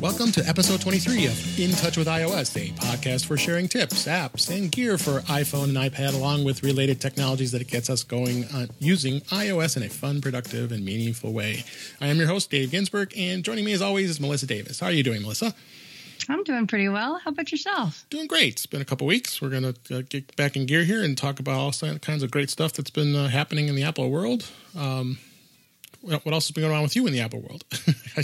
Welcome to episode 23 of In Touch with iOS, a podcast for sharing tips, apps, and gear for iPhone and iPad, along with related technologies that gets us going on using iOS in a fun, productive, and meaningful way. I am your host, Dave Ginsburg, and joining me as always is Melissa Davis. How are you doing, Melissa? I'm doing pretty well. How about yourself? Doing great. It's been a couple weeks. We're going to uh, get back in gear here and talk about all kinds of great stuff that's been uh, happening in the Apple world. Um, what else has been going on with you in the Apple world? I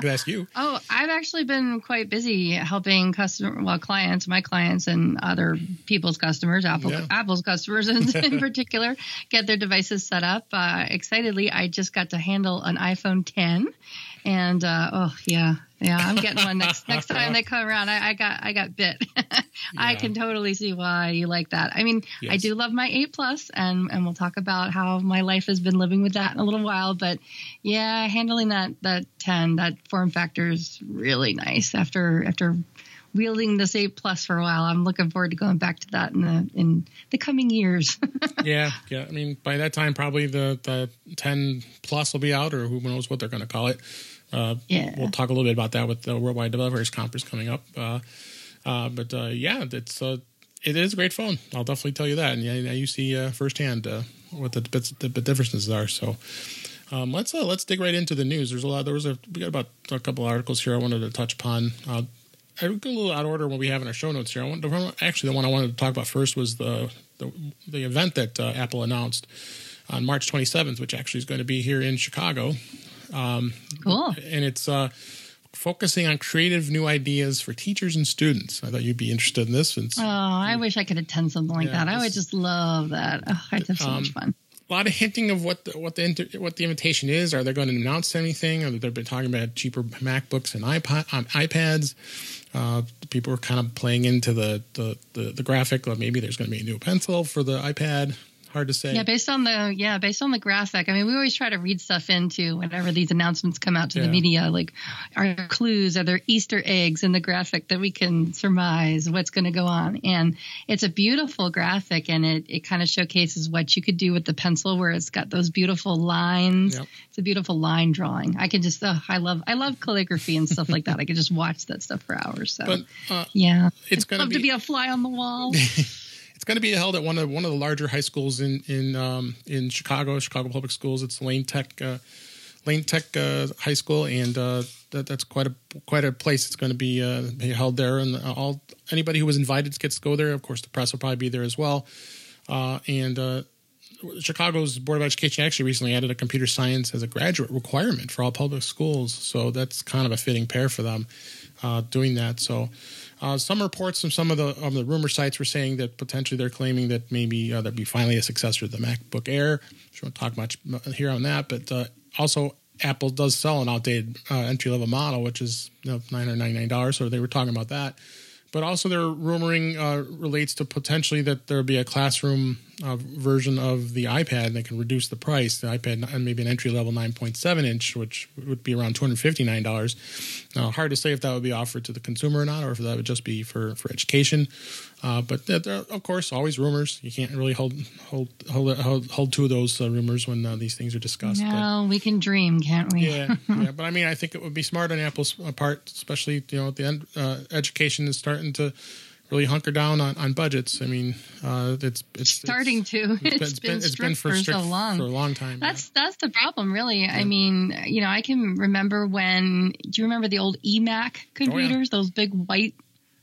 could ask you. Oh, I've actually been quite busy helping customer, well, clients, my clients, and other people's customers, Apple, yeah. Apple's customers in, in, particular, get their devices set up. Uh, excitedly, I just got to handle an iPhone 10, and uh, oh yeah, yeah, I'm getting one next next time they come around. I, I got I got bit. yeah. I can totally see why you like that. I mean, yes. I do love my eight plus, and and we'll talk about how my life has been living with that in a little while. But yeah, handling that that ten that form factor is really nice after after wielding this eight plus for a while. I'm looking forward to going back to that in the in the coming years. yeah, yeah. I mean, by that time, probably the the ten plus will be out, or who knows what they're going to call it. Uh, yeah. We'll talk a little bit about that with the Worldwide Developers Conference coming up. Uh, uh, but uh, yeah, it's uh, it is a great phone. I'll definitely tell you that. And yeah, you see uh, firsthand what the, bits, the differences are. So um, let's let's dig right into the news. There's a lot. There was a we got about a couple articles here I wanted to touch upon. I go a little out of order what we have in our show notes here. I want, actually, the one I wanted to talk about first was the the, the event that Apple announced on March 27th, which actually is going to be here in Chicago. Um, cool. And it's uh, focusing on creative new ideas for teachers and students. I thought you'd be interested in this. Since, oh, I wish I could attend something like yeah, that. I would just love that. Oh, I'd have so um, much fun. A lot of hinting of what the, what the inter, what the invitation is. Are they going to announce anything? Or they've been talking about cheaper MacBooks and iPod, um, iPads. Uh, people are kind of playing into the the, the, the graphic. Like maybe there's going to be a new pencil for the iPad hard to say. Yeah, based on the yeah, based on the graphic. I mean, we always try to read stuff into whenever these announcements come out to yeah. the media. Like, are there clues? Are there Easter eggs in the graphic that we can surmise what's going to go on? And it's a beautiful graphic, and it it kind of showcases what you could do with the pencil, where it's got those beautiful lines. Yep. It's a beautiful line drawing. I can just oh, I love I love calligraphy and stuff like that. I could just watch that stuff for hours. So but, uh, yeah, it's going to be- to be a fly on the wall. going to be held at one of one of the larger high schools in in um, in Chicago, Chicago Public Schools. It's Lane Tech uh, Lane Tech uh, High School, and uh, that, that's quite a quite a place. It's going to be, uh, held there, and all anybody who was invited gets to go there. Of course, the press will probably be there as well, uh, and. Uh, Chicago's Board of Education actually recently added a computer science as a graduate requirement for all public schools, so that's kind of a fitting pair for them doing that. So, uh, some reports from some of the of the rumor sites were saying that potentially they're claiming that maybe uh, there'd be finally a successor to the MacBook Air. I won't talk much here on that, but uh, also Apple does sell an outdated uh, entry level model, which is you know, nine hundred ninety nine dollars. So they were talking about that but also they're rumoring uh, relates to potentially that there'll be a classroom uh, version of the iPad that can reduce the price. The iPad and maybe an entry level 9.7 inch, which would be around $259. Now, hard to say if that would be offered to the consumer or not, or if that would just be for, for education. Uh, but there, of course, always rumors. You can't really hold hold hold hold, hold to those uh, rumors when uh, these things are discussed. No, but, we can dream, can't we? yeah, yeah. But I mean, I think it would be smart on Apple's part, especially you know, at the end, uh, education is starting to really hunker down on, on budgets. I mean, uh, it's it's starting it's, to. It's, it's been, it's been for, for so long for a long time. That's yeah. that's the problem, really. Yeah. I mean, you know, I can remember when. Do you remember the old eMac computers? Oh, yeah. Those big white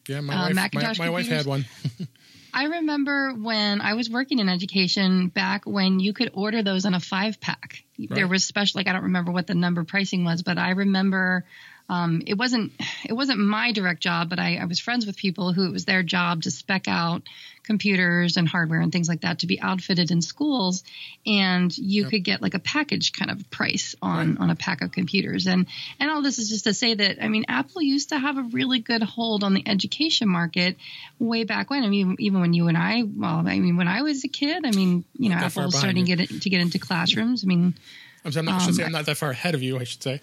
yeah, my uh, wife, Macintosh my, my wife had one. I remember when I was working in education back when you could order those in a five pack. Right. There was special, like I don't remember what the number pricing was, but I remember um, it wasn't it wasn't my direct job, but I, I, was friends with people who it was their job to spec out computers and hardware and things like that to be outfitted in schools, and you yep. could get like a package kind of price on right. on a pack of computers. And and all this is just to say that I mean Apple used to have a really good hold on the education market way back when. I mean even when you and I, well, I mean when I was a kid, I mean you know Apple was starting to get to get into classrooms. I mean I'm, I'm not, um, I should say I'm not that far ahead of you. I should say.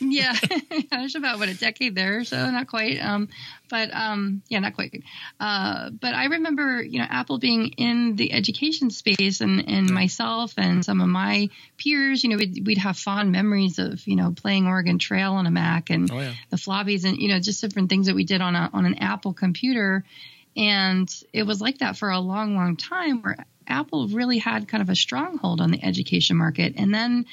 yeah, there's about what a decade there, so not quite. Um, but um, yeah, not quite. Uh, but I remember, you know, Apple being in the education space, and and myself and some of my peers, you know, we'd, we'd have fond memories of you know playing Oregon Trail on a Mac and oh, yeah. the floppies, and you know, just different things that we did on a on an Apple computer. And it was like that for a long, long time where Apple really had kind of a stronghold on the education market. And then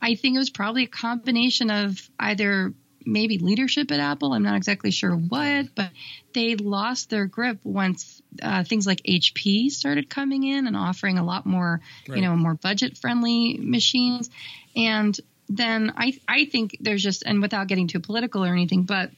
I think it was probably a combination of either maybe leadership at Apple. I'm not exactly sure what, but they lost their grip once uh, things like HP started coming in and offering a lot more, right. you know, more budget friendly machines. And then I I think there's just and without getting too political or anything, but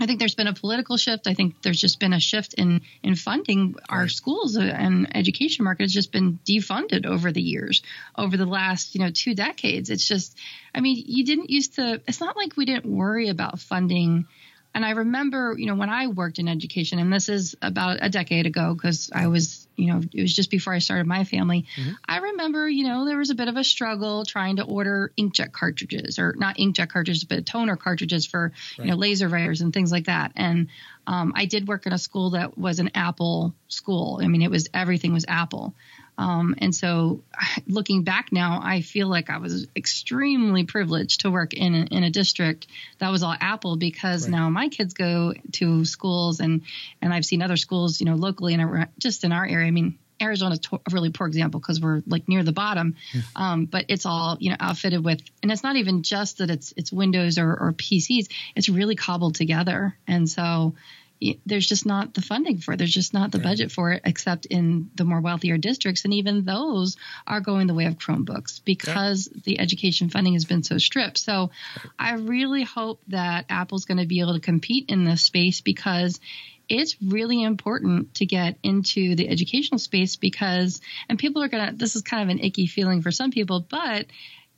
I think there's been a political shift. I think there's just been a shift in in funding. Our schools uh, and education market has just been defunded over the years, over the last you know two decades. It's just, I mean, you didn't used to. It's not like we didn't worry about funding and I remember, you know, when I worked in education, and this is about a decade ago because I was, you know, it was just before I started my family. Mm-hmm. I remember, you know, there was a bit of a struggle trying to order inkjet cartridges, or not inkjet cartridges, but toner cartridges for, right. you know, laser writers and things like that. And um, I did work in a school that was an Apple school. I mean, it was everything was Apple. Um, and so, looking back now, I feel like I was extremely privileged to work in a, in a district that was all Apple because right. now my kids go to schools and and I've seen other schools, you know, locally and just in our area. I mean, Arizona's a really poor example because we're like near the bottom, um, but it's all you know outfitted with, and it's not even just that it's it's Windows or, or PCs. It's really cobbled together, and so there's just not the funding for it. There's just not the right. budget for it, except in the more wealthier districts. And even those are going the way of Chromebooks because yeah. the education funding has been so stripped. So I really hope that Apple's going to be able to compete in this space because it's really important to get into the educational space because, and people are going to, this is kind of an icky feeling for some people, but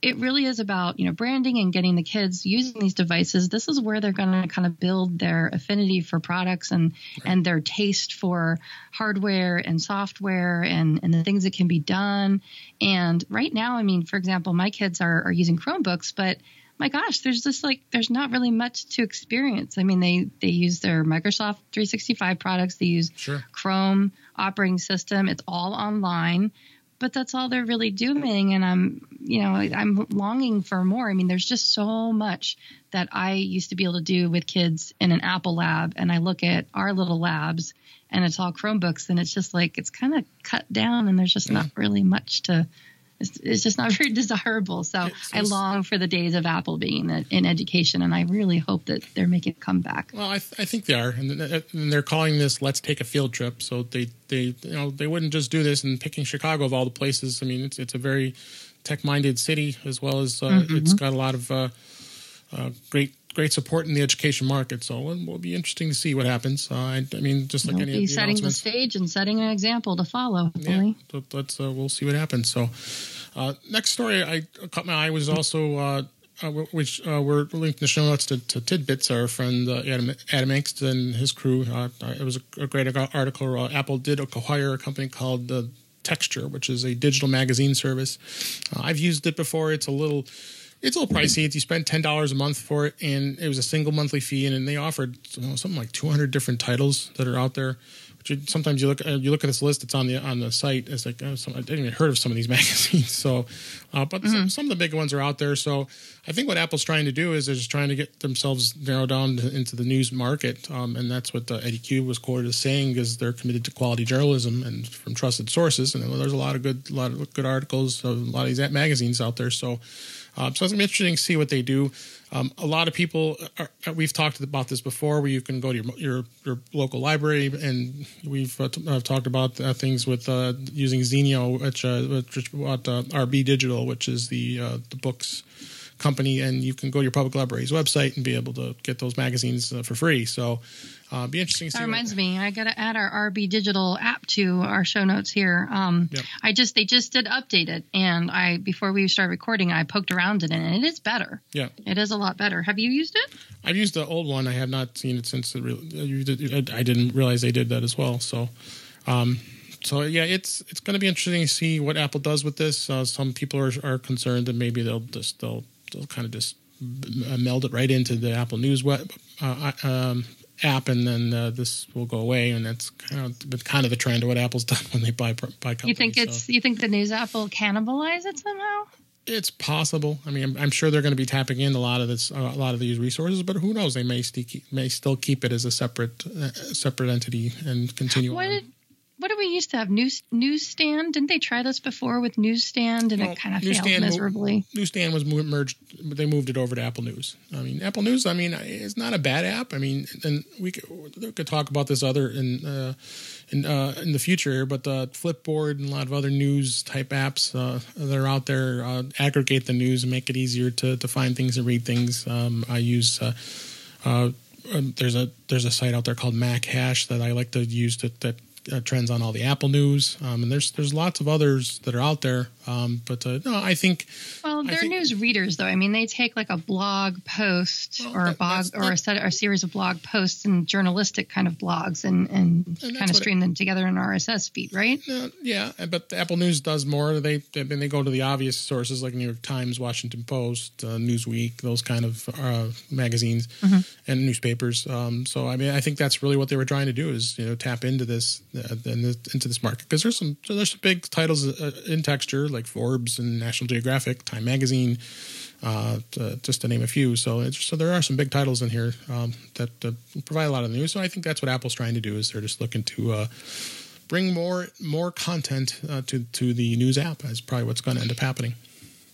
it really is about you know branding and getting the kids using these devices. This is where they're going to kind of build their affinity for products and right. and their taste for hardware and software and and the things that can be done. And right now i mean for example my kids are, are using chromebooks but my gosh there's just like there's not really much to experience. I mean they they use their microsoft 365 products. They use sure. chrome operating system. It's all online but that's all they're really doing. And i'm you know i'm longing for more. I mean there's just so much that i used to be able to do with kids in an apple lab. And i look at our little labs and it's all chromebooks. And it's just like it's kind of cut down and there's just yeah. not mm-hmm. really much to it's, it's just not very desirable. So I long for the days of Apple being in education, and I really hope that they're making a comeback. Well, I, th- I think they are, and they're calling this "Let's Take a Field Trip." So they, they, you know, they wouldn't just do this and picking Chicago of all the places. I mean, it's it's a very tech-minded city, as well as uh, mm-hmm. it's got a lot of uh, uh, great great support in the education market. So it will be interesting to see what happens. Uh, I, I, mean, just like will any be setting the stage and setting an example to follow. Hopefully. Yeah, let's uh, we'll see what happens. So uh, next story I caught my eye was also. Uh, uh, which uh, we're linked in the show notes to, to Tidbits, our friend Adam, Adam Engst and his crew. it was a, a great article. Apple did acquire a company called Texture, which is a digital magazine service. I've used it before. It's a little it's a little pricey. You spend ten dollars a month for it, and it was a single monthly fee, and, and they offered you know, something like two hundred different titles that are out there. But you, sometimes you look uh, you look at this list that's on the on the site. It's like oh, some, I didn't even heard of some of these magazines. So, uh, but mm-hmm. some, some, of the big ones are out there. So, I think what Apple's trying to do is they're just trying to get themselves narrowed down to, into the news market, um, and that's what uh, Eddy Cue was quoted as saying is they're committed to quality journalism and from trusted sources. And there's a lot of good a lot of good articles, a lot of these magazines out there. So. Um, so it's to be interesting to see what they do. Um, a lot of people, are, we've talked about this before, where you can go to your your, your local library, and we've uh, uh, talked about uh, things with uh, using Zinio, which, uh, which uh, RB Digital, which is the the books company, and you can go to your public library's website and be able to get those magazines for free. So uh, be interesting. that reminds what, me, I got to add our RB Digital app to our show notes here. Um, yep. I just they just did update it, and I before we start recording, I poked around in it, and it is better. Yeah, it is a lot better. Have you used it? I've used the old one. I have not seen it since the. I didn't realize they did that as well. So. Um, so yeah, it's it's going to be interesting to see what Apple does with this. Uh, some people are are concerned that maybe they'll just they'll they'll kind of just meld it right into the Apple News web uh, um, app, and then uh, this will go away. And that's kind of kind of the trend of what Apple's done when they buy buy companies. You think it's so. you think the News app will cannibalize it somehow? It's possible. I mean, I'm, I'm, sure they're going to be tapping in a lot of this, uh, a lot of these resources, but who knows? They may still keep, may still keep it as a separate, uh, separate entity and continue what on. Did, what did we used to have? News newsstand? Didn't they try this before with newsstand and well, it kind of failed miserably? Newsstand was merged, but they moved it over to Apple News. I mean, Apple News. I mean, it's not a bad app. I mean, and we could, we could talk about this other in uh, in uh, in the future, but uh, Flipboard and a lot of other news type apps uh, that are out there uh, aggregate the news and make it easier to to find things and read things. Um, I use. Uh, there's a there's a site out there called Mac Hash that I like to use to, that uh, trends on all the Apple news, um, and there's there's lots of others that are out there. Um, but uh, no, I think. Well, they're think, news readers, though. I mean, they take like a blog post well, or a blog or a set or a series of blog posts and journalistic kind of blogs, and and, and kind of stream it, them together in an RSS feed, right? Uh, yeah, but Apple News does more. They they, they go to the obvious sources like New York Times, Washington Post, uh, Newsweek, those kind of uh, magazines mm-hmm. and newspapers. Um, so I mean, I think that's really what they were trying to do is you know tap into this uh, into this market because there's some there's some big titles uh, in texture like Forbes and National Geographic, Time Magazine, uh, to, just to name a few. So so there are some big titles in here um, that uh, provide a lot of news. So I think that's what Apple's trying to do is they're just looking to uh, bring more more content uh, to to the news app. Is probably what's going to end up happening.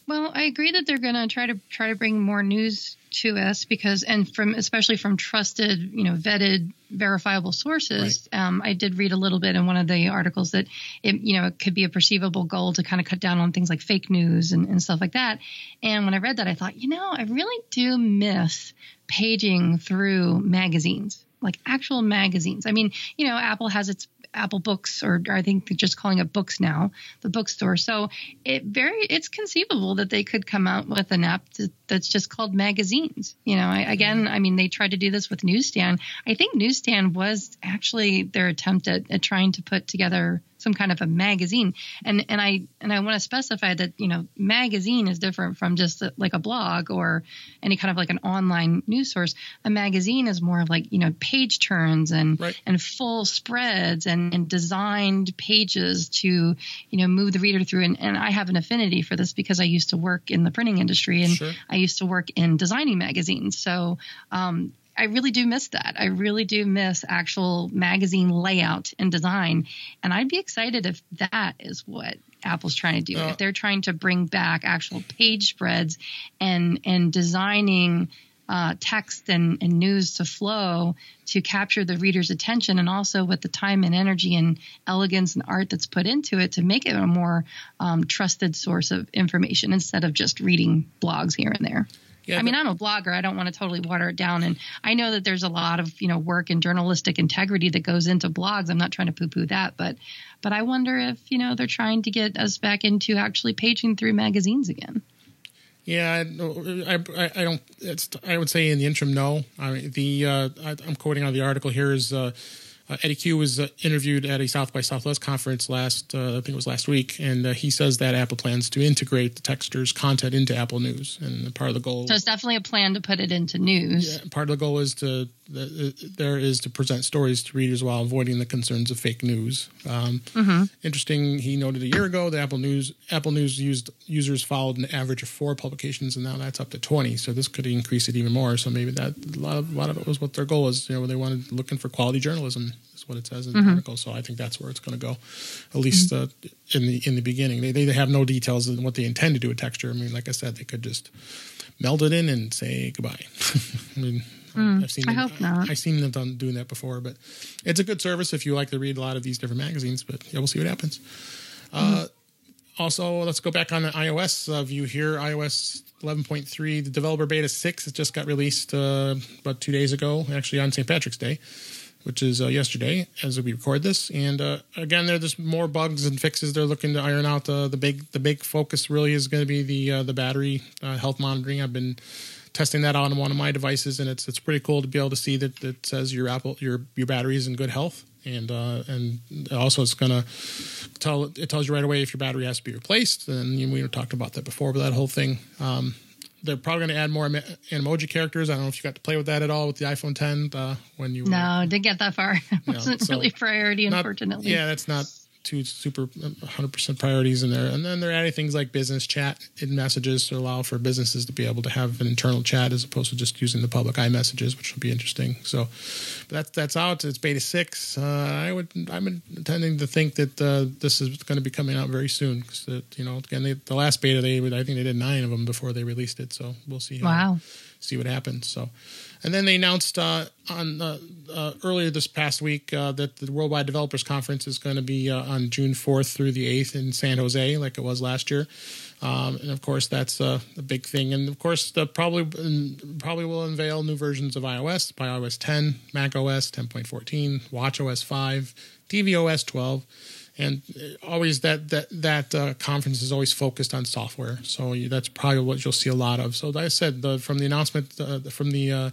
Well, I agree that they're going to try to try to bring more news to us because, and from especially from trusted, you know, vetted, verifiable sources. Right. Um, I did read a little bit in one of the articles that it, you know, it could be a perceivable goal to kind of cut down on things like fake news and, and stuff like that. And when I read that, I thought, you know, I really do miss paging through magazines like actual magazines. I mean, you know, Apple has its Apple Books, or, I think they're just calling it Books now, the bookstore. So it very it's conceivable that they could come out with an app to, that's just called magazines. You know, I, mm-hmm. again, I mean, they tried to do this with Newsstand. I think Newsstand was actually their attempt at, at trying to put together some kind of a magazine. And and I and I want to specify that you know magazine is different from just a, like a blog or any kind of like an online news source. A magazine is more of like you know page turns and right. and full spreads and, and designed pages to you know move the reader through. And, and I have an affinity for this because I used to work in the printing industry and sure. I used to work in designing magazines. So um, I really do miss that. I really do miss actual magazine layout and design. And I'd be excited if that is what Apple's trying to do. Uh, if they're trying to bring back actual page spreads and and designing uh, text and, and news to flow to capture the reader's attention and also with the time and energy and elegance and art that's put into it to make it a more um, trusted source of information instead of just reading blogs here and there. Yeah, I mean, I'm a blogger. I don't want to totally water it down. And I know that there's a lot of, you know, work and journalistic integrity that goes into blogs. I'm not trying to poo poo that, but, but I wonder if, you know, they're trying to get us back into actually paging through magazines again. Yeah, I, I, I don't, it's, I would say in the interim, no. I mean, the, uh, I, am quoting on the article here is, uh, uh, Eddy Cue was uh, interviewed at a South by Southwest conference last, uh, I think it was last week, and uh, he says that Apple plans to integrate the Texture's content into Apple News, and part of the goal. So it's definitely a plan to put it into news. Yeah, part of the goal is to there is to present stories to readers while avoiding the concerns of fake news. Um, mm-hmm. Interesting. He noted a year ago that Apple News Apple News used users followed an average of four publications, and now that's up to twenty. So this could increase it even more. So maybe that a lot of a lot of it was what their goal was. You know, they wanted looking for quality journalism is what it says in mm-hmm. the article. So I think that's where it's going to go, at least mm-hmm. uh, in the in the beginning. They they have no details on what they intend to do with texture. I mean, like I said, they could just meld it in and say goodbye. I mean Mm, I've seen. I them, hope not. I've seen them done, doing that before, but it's a good service if you like to read a lot of these different magazines. But yeah, we'll see what happens. Mm-hmm. Uh, also, let's go back on the iOS uh, view here. iOS 11.3, the developer beta 6, it just got released uh, about two days ago, actually on St. Patrick's Day, which is uh, yesterday as we record this. And uh, again, there's more bugs and fixes they're looking to iron out. Uh, the big the big focus really is going to be the uh, the battery uh, health monitoring. I've been testing that on one of my devices, and it's it's pretty cool to be able to see that it says your Apple your your battery is in good health. and uh, and also it's going to tell it tells you right away if your battery has to be replaced. And you know, we talked about that before, but that whole thing. Um, they're probably going to add more emoji characters. I don't know if you got to play with that at all with the iPhone 10 uh, when you. No, were, didn't get that far. It wasn't so really priority, not, unfortunately. Yeah, that's not two super 100% priorities in there. And then they're adding things like business chat in messages to allow for businesses to be able to have an internal chat as opposed to just using the public iMessages, which will be interesting. So that's that's out. It's beta six. Uh, I would I'm intending to think that uh, this is going to be coming out very soon because you know again they, the last beta they I think they did nine of them before they released it. So we'll see. How, wow. See what happens. So. And then they announced uh, on uh, uh, earlier this past week uh, that the Worldwide Developers Conference is going to be uh, on June 4th through the 8th in San Jose, like it was last year. Um, and of course, that's uh, a big thing. And of course, the probably probably will unveil new versions of iOS, by iOS 10, Mac OS 10.14, Watch OS 5, tvOS 12 and always that that that uh, conference is always focused on software. So that's probably what you'll see a lot of. So like I said, the, from the announcement uh, from the uh,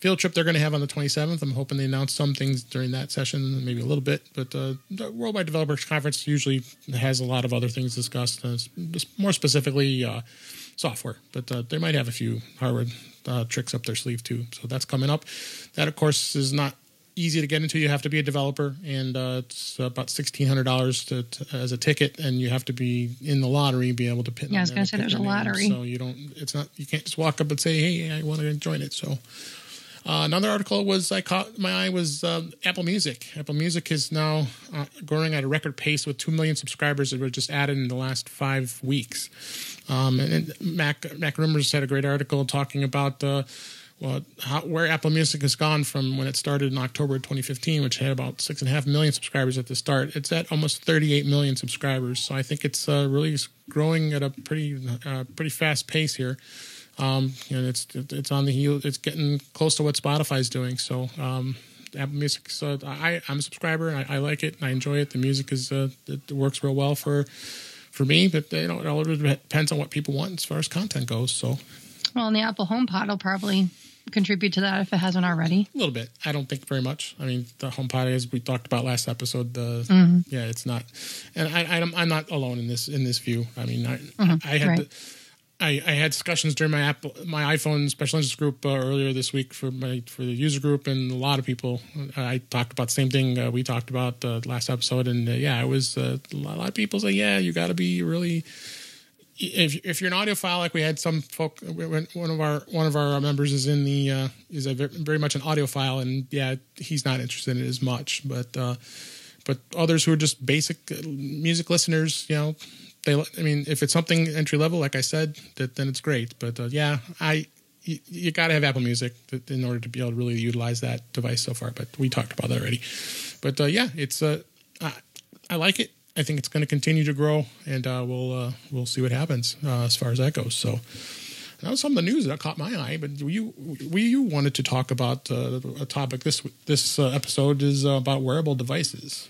field trip they're going to have on the 27th, I'm hoping they announce some things during that session, maybe a little bit. But uh, the Worldwide Developers Conference usually has a lot of other things discussed, uh, more specifically uh, software. But they might have a few hardware tricks up their sleeve too. So that's coming up. That of course is not easy to get into. You have to be a developer, and uh, it's about sixteen hundred dollars to, as a ticket, and you have to be in the lottery, be able to pit. Yeah, I was going to say there's a lottery, so you don't. It's not. You can't just walk up and say, "Hey, I want to join it." So. Uh, another article was I caught my eye was uh, Apple Music. Apple Music is now uh, growing at a record pace with two million subscribers that were just added in the last five weeks. Um, and, and Mac MacRumors had a great article talking about uh, well, how, where Apple Music has gone from when it started in October 2015, which had about six and a half million subscribers at the start, it's at almost 38 million subscribers. So I think it's uh, really growing at a pretty uh, pretty fast pace here. Um, and it's it's on the heel. It's getting close to what Spotify's doing. So um, Apple Music. So I I'm a subscriber. And I, I like it. And I enjoy it. The music is uh, it works real well for for me. But you know, it all depends on what people want as far as content goes. So. Well, and the Apple HomePod will probably contribute to that if it hasn't already? A little bit. I don't think very much. I mean, the HomePod, as we talked about last episode, the mm-hmm. yeah, it's not. And I, I, am not alone in this in this view. I mean, I, mm-hmm. I had. Right. The, I, I, had discussions during my Apple, my iPhone special interest group uh, earlier this week for my for the user group, and a lot of people. Uh, I talked about the same thing uh, we talked about uh, last episode, and uh, yeah, it was uh, a lot of people say, yeah, you got to be really if if you're an audiophile, like we had some folk, one of our one of our members is in the uh, is a very, much an audiophile, and yeah, he's not interested in it as much. But uh, but others who are just basic uh, music listeners, you know, they. I mean, if it's something entry level, like I said, that then it's great. But uh, yeah, I you, you got to have Apple Music in order to be able to really utilize that device so far. But we talked about that already. But uh, yeah, it's uh, I, I like it. I think it's going to continue to grow, and uh, we'll uh, we'll see what happens uh, as far as that goes. So that was some of the news that caught my eye. But you we you wanted to talk about uh, a topic this this uh, episode is about wearable devices.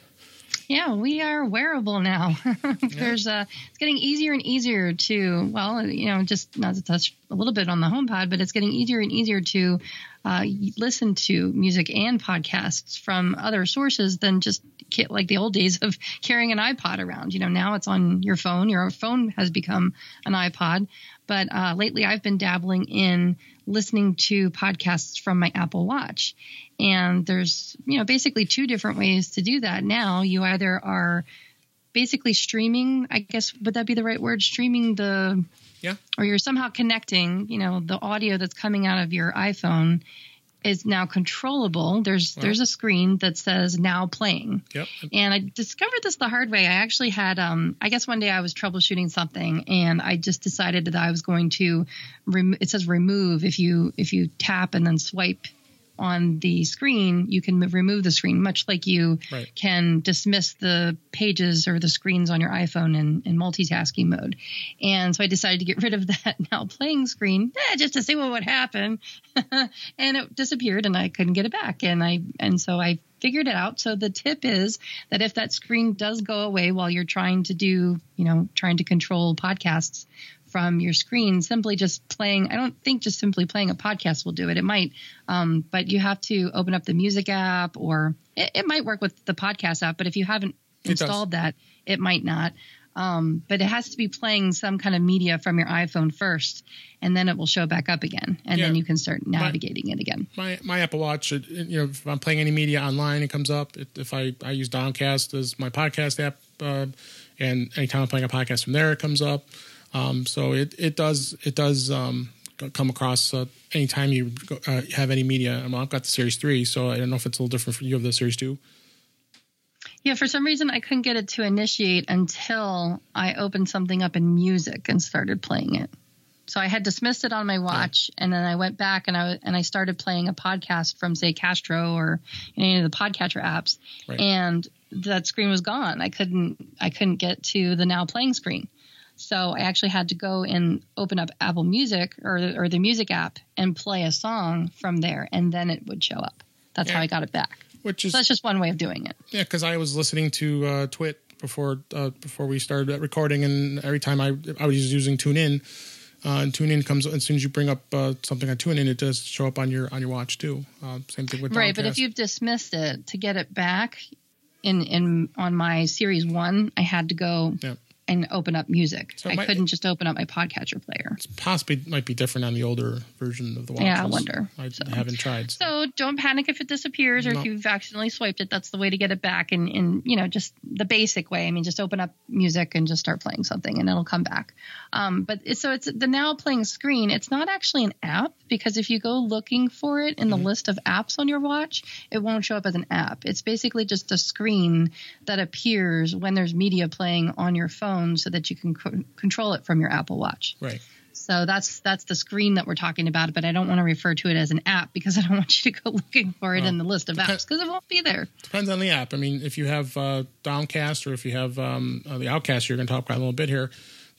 Yeah, we are wearable now. There's uh it's getting easier and easier to well, you know, just not to touch a little bit on the HomePod, but it's getting easier and easier to uh, listen to music and podcasts from other sources than just like the old days of carrying an iPod around. You know, now it's on your phone. Your phone has become an iPod. But uh, lately, I've been dabbling in listening to podcasts from my Apple Watch. And there's, you know, basically two different ways to do that now. You either are basically streaming, I guess, would that be the right word? Streaming the, yeah. Or you're somehow connecting, you know, the audio that's coming out of your iPhone is now controllable. There's wow. there's a screen that says now playing. Yep. And I discovered this the hard way. I actually had um I guess one day I was troubleshooting something and I just decided that I was going to rem- it says remove if you if you tap and then swipe on the screen, you can remove the screen, much like you right. can dismiss the pages or the screens on your iPhone in, in multitasking mode. And so I decided to get rid of that now playing screen eh, just to see what would happen. and it disappeared and I couldn't get it back. And I and so I figured it out. So the tip is that if that screen does go away while you're trying to do, you know, trying to control podcasts from your screen. Simply just playing, I don't think just simply playing a podcast will do it. It might, um, but you have to open up the music app or it, it might work with the podcast app, but if you haven't installed that, it might not. Um, but it has to be playing some kind of media from your iPhone first, and then it will show back up again, and yeah. then you can start navigating my, it again. My my Apple Watch, it, you know, if I'm playing any media online, it comes up. if I I use Downcast as my podcast app, uh, and anytime I'm playing a podcast from there, it comes up. Um, so it it does it does um, come across uh, anytime you uh, have any media. I mean, I've got the Series Three, so I don't know if it's a little different for you of the Series Two. Yeah, for some reason I couldn't get it to initiate until I opened something up in music and started playing it. So I had dismissed it on my watch, yeah. and then I went back and I and I started playing a podcast from say Castro or any of the podcatcher apps, right. and that screen was gone. I couldn't I couldn't get to the now playing screen. So I actually had to go and open up Apple Music or or the music app and play a song from there, and then it would show up. That's yeah. how I got it back. Which is so that's just one way of doing it. Yeah, because I was listening to uh, Twit before uh, before we started recording, and every time I I was using TuneIn, uh, and TuneIn comes as soon as you bring up uh, something on TuneIn, it does show up on your on your watch too. Uh, same thing with right, but if you've dismissed it to get it back in in on my Series One, I had to go. Yep and open up music. So I might, couldn't just open up my podcatcher player. It's possibly might be different on the older version of the watch. Yeah, I wonder. I so. haven't tried. So. so. don't panic if it disappears or no. if you've accidentally swiped it. That's the way to get it back in, in you know just the basic way. I mean, just open up music and just start playing something, and it'll come back. Um, but it's, so it's the now playing screen. It's not actually an app because if you go looking for it in the mm-hmm. list of apps on your watch, it won't show up as an app. It's basically just a screen that appears when there's media playing on your phone phone so that you can co- control it from your Apple Watch. Right. So that's that's the screen that we're talking about, but I don't want to refer to it as an app because I don't want you to go looking for it well, in the list of apps because it won't be there. Depends on the app. I mean, if you have uh, Downcast or if you have um, uh, the Outcast, you're going to talk about a little bit here.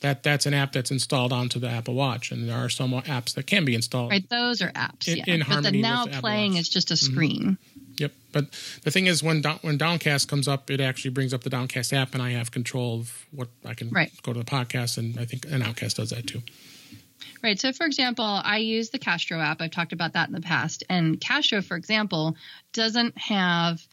That that's an app that's installed onto the Apple Watch, and there are some apps that can be installed. Right, those are apps. In, yeah, in but the now playing is just a mm-hmm. screen. Mm-hmm. Yep. But the thing is, when when Downcast comes up, it actually brings up the Downcast app, and I have control of what I can right. go to the podcast, and I think an Outcast does that too. Right. So, for example, I use the Castro app. I've talked about that in the past. And Castro, for example, doesn't have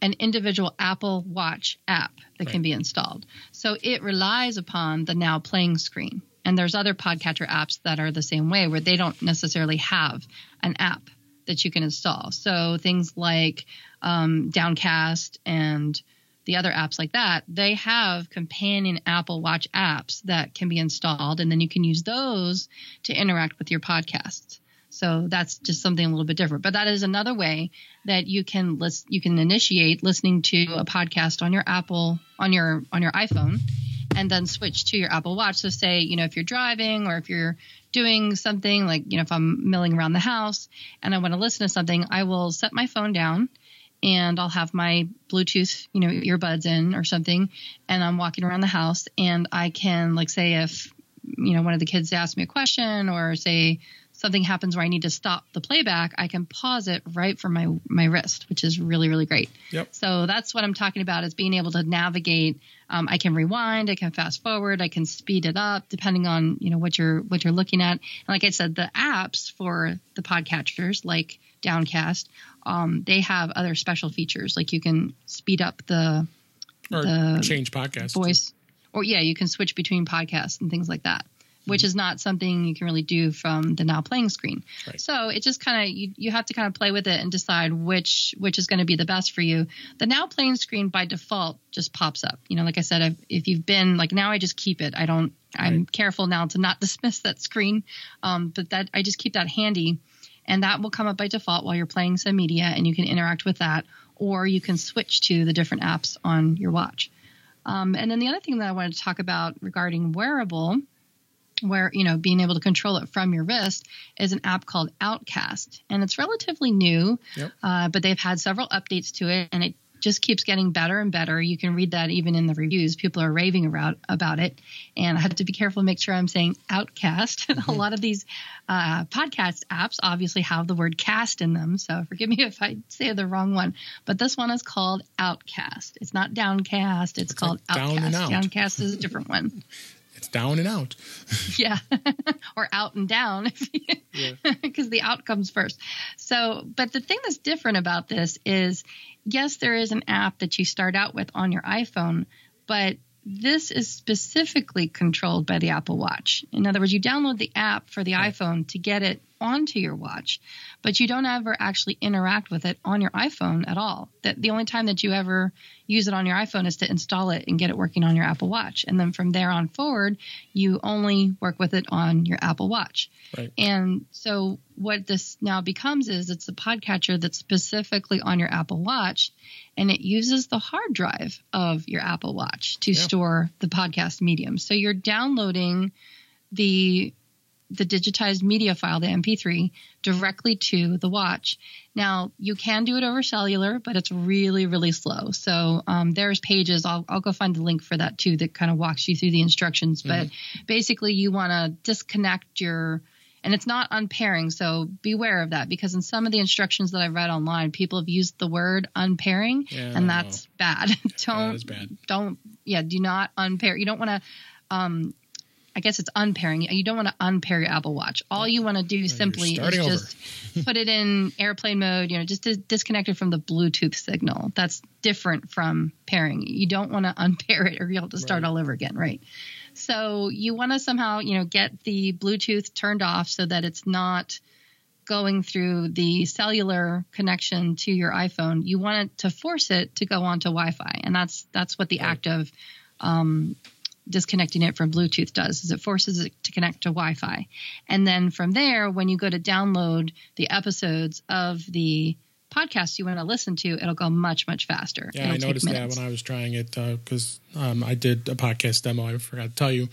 an individual Apple Watch app that right. can be installed. So it relies upon the now playing screen. And there's other podcatcher apps that are the same way where they don't necessarily have an app that you can install. So things like um, Downcast and the other apps like that, they have companion Apple Watch apps that can be installed, and then you can use those to interact with your podcasts. So that's just something a little bit different. But that is another way that you can list, you can initiate listening to a podcast on your Apple on your on your iPhone and then switch to your Apple Watch. So say, you know, if you're driving or if you're doing something like, you know, if I'm milling around the house and I want to listen to something, I will set my phone down and I'll have my Bluetooth, you know, earbuds in or something, and I'm walking around the house and I can like say if you know one of the kids asks me a question or say something happens where I need to stop the playback, I can pause it right from my my wrist, which is really really great. Yep. So that's what I'm talking about is being able to navigate. Um, I can rewind, I can fast forward, I can speed it up depending on you know what you're what you're looking at. And like I said, the apps for the podcatchers like Downcast, um, they have other special features like you can speed up the or the change podcast voice, or yeah, you can switch between podcasts and things like that which is not something you can really do from the now playing screen. Right. So it just kind of you, you have to kind of play with it and decide which which is going to be the best for you. The now playing screen by default just pops up. You know, like I said, if, if you've been like now, I just keep it. I don't. I'm careful now to not dismiss that screen, um, but that I just keep that handy, and that will come up by default while you're playing some media, and you can interact with that, or you can switch to the different apps on your watch. Um, and then the other thing that I wanted to talk about regarding wearable where you know being able to control it from your wrist is an app called Outcast, and it's relatively new, yep. uh, but they've had several updates to it, and it just keeps getting better and better. You can read that even in the reviews. People are raving about about it, and I have to be careful to make sure I'm saying Outcast. Mm-hmm. a lot of these uh, podcast apps obviously have the word cast in them, so forgive me if I say the wrong one. But this one is called Outcast. It's not Downcast. It's, it's called like Outcast. Down Downcast is a different one. it's down and out. yeah, or out and down, because the out comes first. So, but the thing that's different about this is, yes, there is an app that you start out with on your iPhone, but this is specifically controlled by the Apple Watch. In other words, you download the app for the right. iPhone to get it onto your watch, but you don't ever actually interact with it on your iPhone at all. That the only time that you ever use it on your iPhone is to install it and get it working on your Apple Watch. And then from there on forward, you only work with it on your Apple Watch. Right. And so what this now becomes is it's a podcatcher that's specifically on your Apple Watch and it uses the hard drive of your Apple Watch to yeah. store the podcast medium. So you're downloading the the digitized media file, the MP3, directly to the watch. Now, you can do it over cellular, but it's really, really slow. So um, there's pages. I'll, I'll go find the link for that too that kind of walks you through the instructions. Mm-hmm. But basically, you want to disconnect your and it's not unpairing. So beware of that because in some of the instructions that I've read online, people have used the word unpairing, yeah, and that's bad. don't bad. don't yeah, do not unpair. You don't want to um, I guess it's unpairing. You don't want to unpair your Apple Watch. All you want to do simply is just put it in airplane mode, you know, just to disconnect it from the Bluetooth signal. That's different from pairing. You don't want to unpair it or you'll have to start right. all over again, right? So you want to somehow, you know, get the Bluetooth turned off so that it's not going through the cellular connection to your iPhone. You want it to force it to go onto Wi-Fi, and that's that's what the right. act of um, disconnecting it from Bluetooth does is it forces it to connect to Wi-Fi. And then from there, when you go to download the episodes of the podcast you want to listen to, it'll go much, much faster. Yeah, it'll I noticed that when I was trying it because uh, um, I did a podcast demo. I forgot to tell you,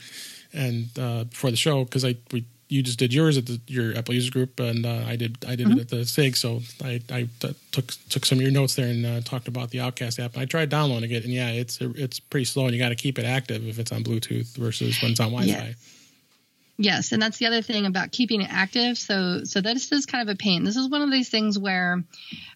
and uh, before the show because I we you just did yours at the, your Apple User Group, and uh, I did I did mm-hmm. it at the SIG. So I, I t- took took some of your notes there and uh, talked about the Outcast app. I tried downloading it, and yeah, it's it's pretty slow, and you got to keep it active if it's on Bluetooth versus when it's on Wi-Fi. Yeah. Yes, and that's the other thing about keeping it active. So, so this is kind of a pain. This is one of these things where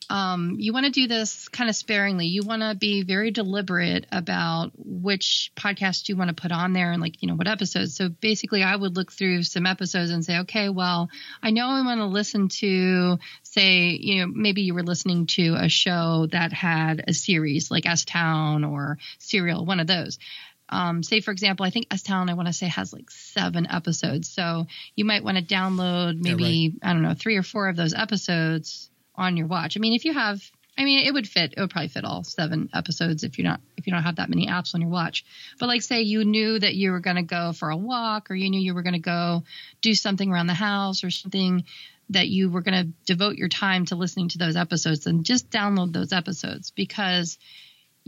um, you want to do this kind of sparingly. You want to be very deliberate about which podcast you want to put on there and like you know what episodes. So basically, I would look through some episodes and say, okay, well, I know I want to listen to, say, you know, maybe you were listening to a show that had a series like S Town or Serial, one of those um, say for example, I think S Town I want to say has like seven episodes, so you might want to download maybe yeah, right. I don't know three or four of those episodes on your watch. I mean, if you have, I mean, it would fit. It would probably fit all seven episodes if you're not if you don't have that many apps on your watch. But like say you knew that you were going to go for a walk, or you knew you were going to go do something around the house, or something that you were going to devote your time to listening to those episodes, then just download those episodes because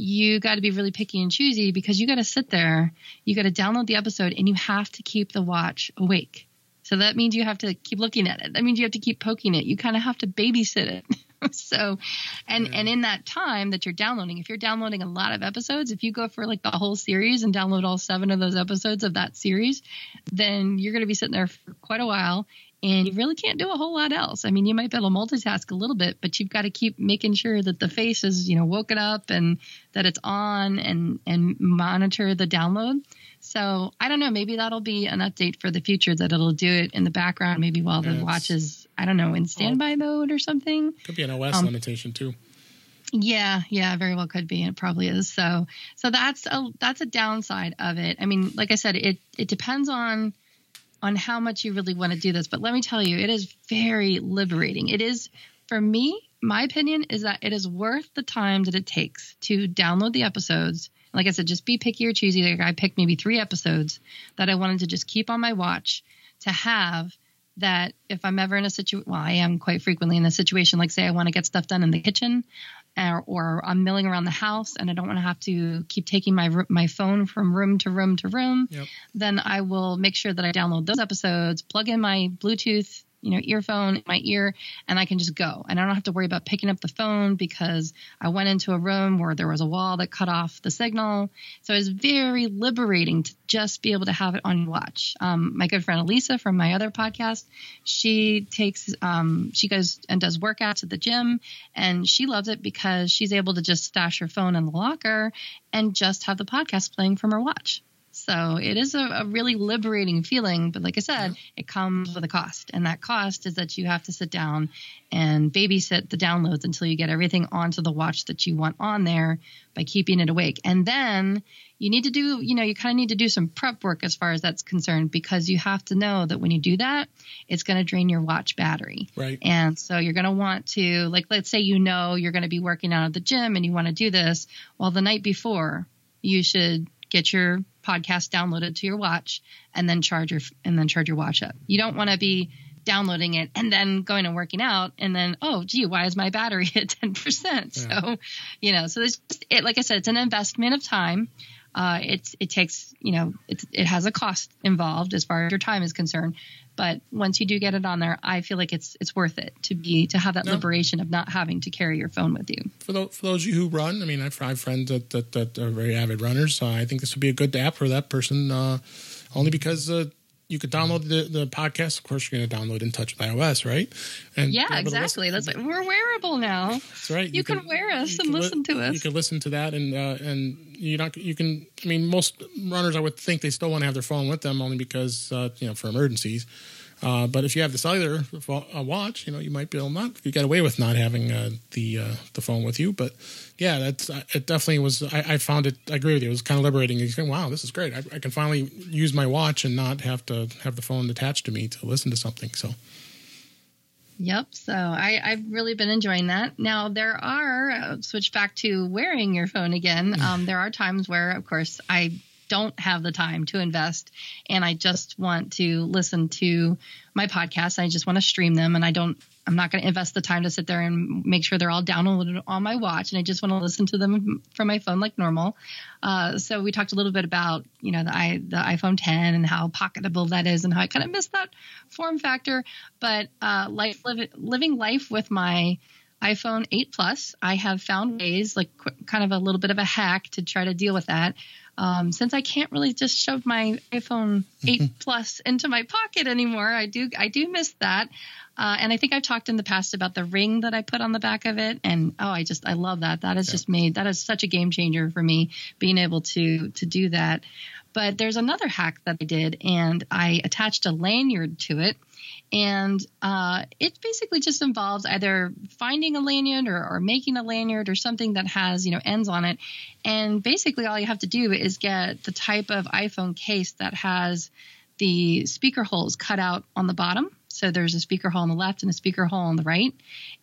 you got to be really picky and choosy because you got to sit there, you got to download the episode, and you have to keep the watch awake. So that means you have to keep looking at it. That means you have to keep poking it. You kind of have to babysit it. so, and yeah. and in that time that you're downloading, if you're downloading a lot of episodes, if you go for like the whole series and download all seven of those episodes of that series, then you're going to be sitting there for quite a while and you really can't do a whole lot else. I mean, you might be able to multitask a little bit, but you've got to keep making sure that the face is, you know, woken up and that it's on and and monitor the download. So I don't know, maybe that'll be an update for the future that it'll do it in the background, maybe while the watch is, I don't know, in standby mode or something. Could be an OS um, limitation too. Yeah, yeah, very well could be. It probably is. So, so that's a that's a downside of it. I mean, like I said, it it depends on on how much you really want to do this. But let me tell you, it is very liberating. It is, for me, my opinion is that it is worth the time that it takes to download the episodes. Like I said, just be picky or choosy. Like I picked maybe three episodes that I wanted to just keep on my watch to have that if I'm ever in a situation, well, I am quite frequently in a situation, like say I want to get stuff done in the kitchen, or, or I'm milling around the house and I don't want to have to keep taking my my phone from room to room to room, yep. then I will make sure that I download those episodes, plug in my Bluetooth you know, earphone in my ear and I can just go. And I don't have to worry about picking up the phone because I went into a room where there was a wall that cut off the signal. So it's very liberating to just be able to have it on watch. Um, my good friend Elisa from my other podcast, she takes, um, she goes and does workouts at the gym and she loves it because she's able to just stash her phone in the locker and just have the podcast playing from her watch. So it is a, a, really liberating feeling. But like I said, it comes with a cost. And that cost is that you have to sit down and babysit the downloads until you get everything onto the watch that you want on there by keeping it awake. And then you need to do, you know, you kind of need to do some prep work as far as that's concerned because you have to know that when you do that, it's going to drain your watch battery. Right. And so you're going to want to, like, let's say you know you're going to be working out at the gym and you want to do this. Well, the night before, you should get your podcast downloaded to your watch and then charge your and then charge your watch up. You don't want to be downloading it and then going and working out and then oh gee why is my battery at 10% yeah. so you know so it's just it like i said it's an investment of time uh, it's it takes you know it, it has a cost involved as far as your time is concerned but once you do get it on there i feel like it's it's worth it to be to have that no. liberation of not having to carry your phone with you for those, for those of you who run i mean i've, I've friends that, that, that are very avid runners uh, i think this would be a good app for that person uh, only because uh, you could download the, the podcast. Of course, you're going to download in touch with iOS, right? And yeah, exactly. That's like, we're wearable now. That's right. You, you can, can, wear us and listen li- to us. You can listen to that, and uh, and you not you can. I mean, most runners, I would think, they still want to have their phone with them, only because uh, you know for emergencies. Uh, but if you have the cellular watch, you know you might be able not. You get away with not having uh, the uh, the phone with you. But yeah, that's uh, it. Definitely was. I, I, found it. I agree with you. It was kind of liberating. You think, wow, this is great. I, I, can finally use my watch and not have to have the phone attached to me to listen to something. So. Yep. So I, I've really been enjoying that. Now there are uh, switch back to wearing your phone again. Um, there are times where, of course, I don't have the time to invest and I just want to listen to my podcasts. I just want to stream them and I don't I'm not going to invest the time to sit there and make sure they're all downloaded on my watch, and I just want to listen to them from my phone like normal. Uh, so we talked a little bit about you know the, I, the iPhone 10 and how pocketable that is, and how I kind of missed that form factor. But uh, life, live, living life with my iPhone 8 Plus, I have found ways, like kind of a little bit of a hack to try to deal with that. Um, since I can't really just shove my iPhone 8 Plus into my pocket anymore, I do I do miss that. Uh, and I think I've talked in the past about the ring that I put on the back of it, and oh, I just I love that. That has yeah. just made that is such a game changer for me being able to to do that. But there's another hack that I did, and I attached a lanyard to it. And uh, it basically just involves either finding a lanyard or, or, making a lanyard or something that has you know ends on it. And basically, all you have to do is get the type of iPhone case that has the speaker holes cut out on the bottom. So there's a speaker hole on the left and a speaker hole on the right.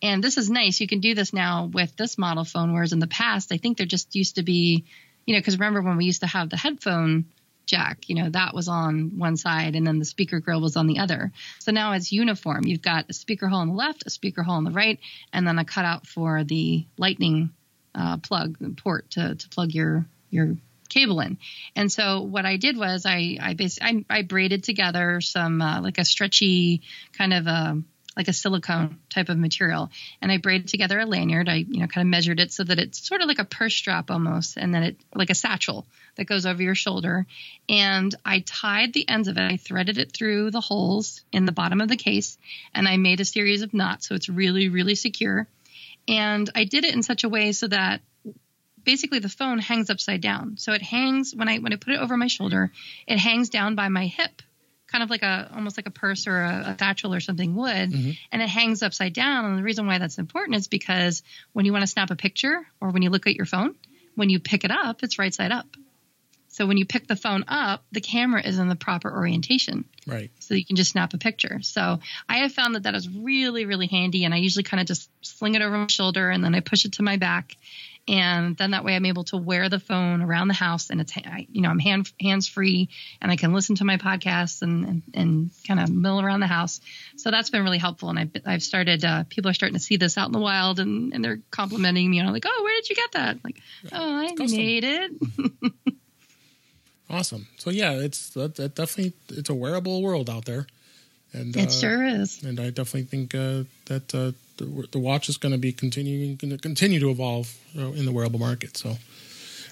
And this is nice. You can do this now with this model phone, whereas in the past, I think there just used to be, you know, because remember when we used to have the headphone jack, you know, that was on one side and then the speaker grill was on the other. So now it's uniform. You've got a speaker hole on the left, a speaker hole on the right, and then a cutout for the lightning uh, plug port to, to plug your your cable in. And so what I did was I I basically I, I braided together some uh, like a stretchy kind of a um, like a silicone type of material, and I braided together a lanyard. I you know kind of measured it so that it's sort of like a purse strap almost, and then it like a satchel that goes over your shoulder. And I tied the ends of it. I threaded it through the holes in the bottom of the case, and I made a series of knots so it's really really secure. And I did it in such a way so that basically the phone hangs upside down. So it hangs when I when I put it over my shoulder, it hangs down by my hip, kind of like a almost like a purse or a, a satchel or something would, mm-hmm. and it hangs upside down. And the reason why that's important is because when you want to snap a picture or when you look at your phone, when you pick it up, it's right side up. So when you pick the phone up, the camera is in the proper orientation. Right. So you can just snap a picture. So I have found that that is really, really handy. And I usually kind of just sling it over my shoulder and then I push it to my back and then that way I'm able to wear the phone around the house and it's you know I'm hand hands free and I can listen to my podcasts and and, and kind of mill around the house. So that's been really helpful and I've I've started uh, people are starting to see this out in the wild and and they're complimenting me you know like oh where did you get that like oh I made it. awesome. So yeah, it's that, that definitely it's a wearable world out there. And it uh, sure is. And I definitely think uh, that uh, the, the watch is going to be continuing going to continue to evolve in the wearable market. So,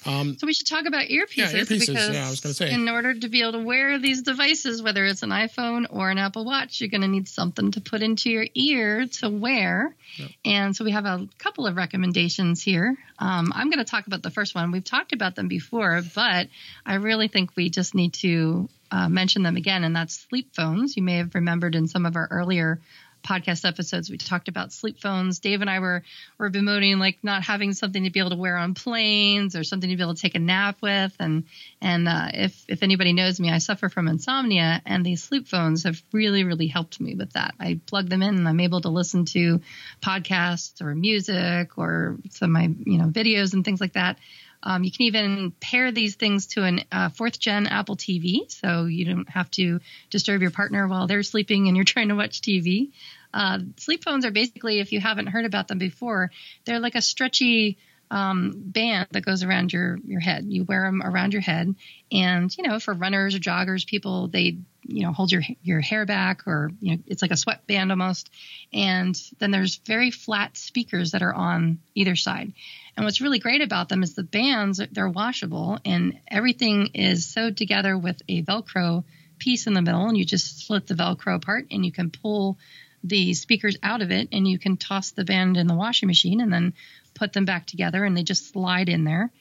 Um, so we should talk about earpieces, yeah, earpieces because yeah, I was going to say in order to be able to wear these devices, whether it's an iPhone or an Apple Watch, you're going to need something to put into your ear to wear. Yep. And so we have a couple of recommendations here. Um, I'm going to talk about the first one. We've talked about them before, but I really think we just need to uh, mention them again, and that's sleep phones. You may have remembered in some of our earlier podcast episodes we talked about sleep phones. Dave and I were were bemoaning like not having something to be able to wear on planes or something to be able to take a nap with. And and uh, if if anybody knows me, I suffer from insomnia, and these sleep phones have really really helped me with that. I plug them in, and I'm able to listen to podcasts or music or some of my you know videos and things like that. Um, you can even pair these things to a uh, fourth gen Apple TV, so you don't have to disturb your partner while they're sleeping and you're trying to watch TV. Uh, sleep phones are basically, if you haven't heard about them before, they're like a stretchy um, band that goes around your your head. You wear them around your head, and you know, for runners or joggers, people they you know hold your your hair back, or you know, it's like a sweatband almost. And then there's very flat speakers that are on either side. And what's really great about them is the bands they're washable, and everything is sewed together with a Velcro piece in the middle, and you just split the Velcro apart, and you can pull the speakers out of it and you can toss the band in the washing machine and then put them back together and they just slide in there.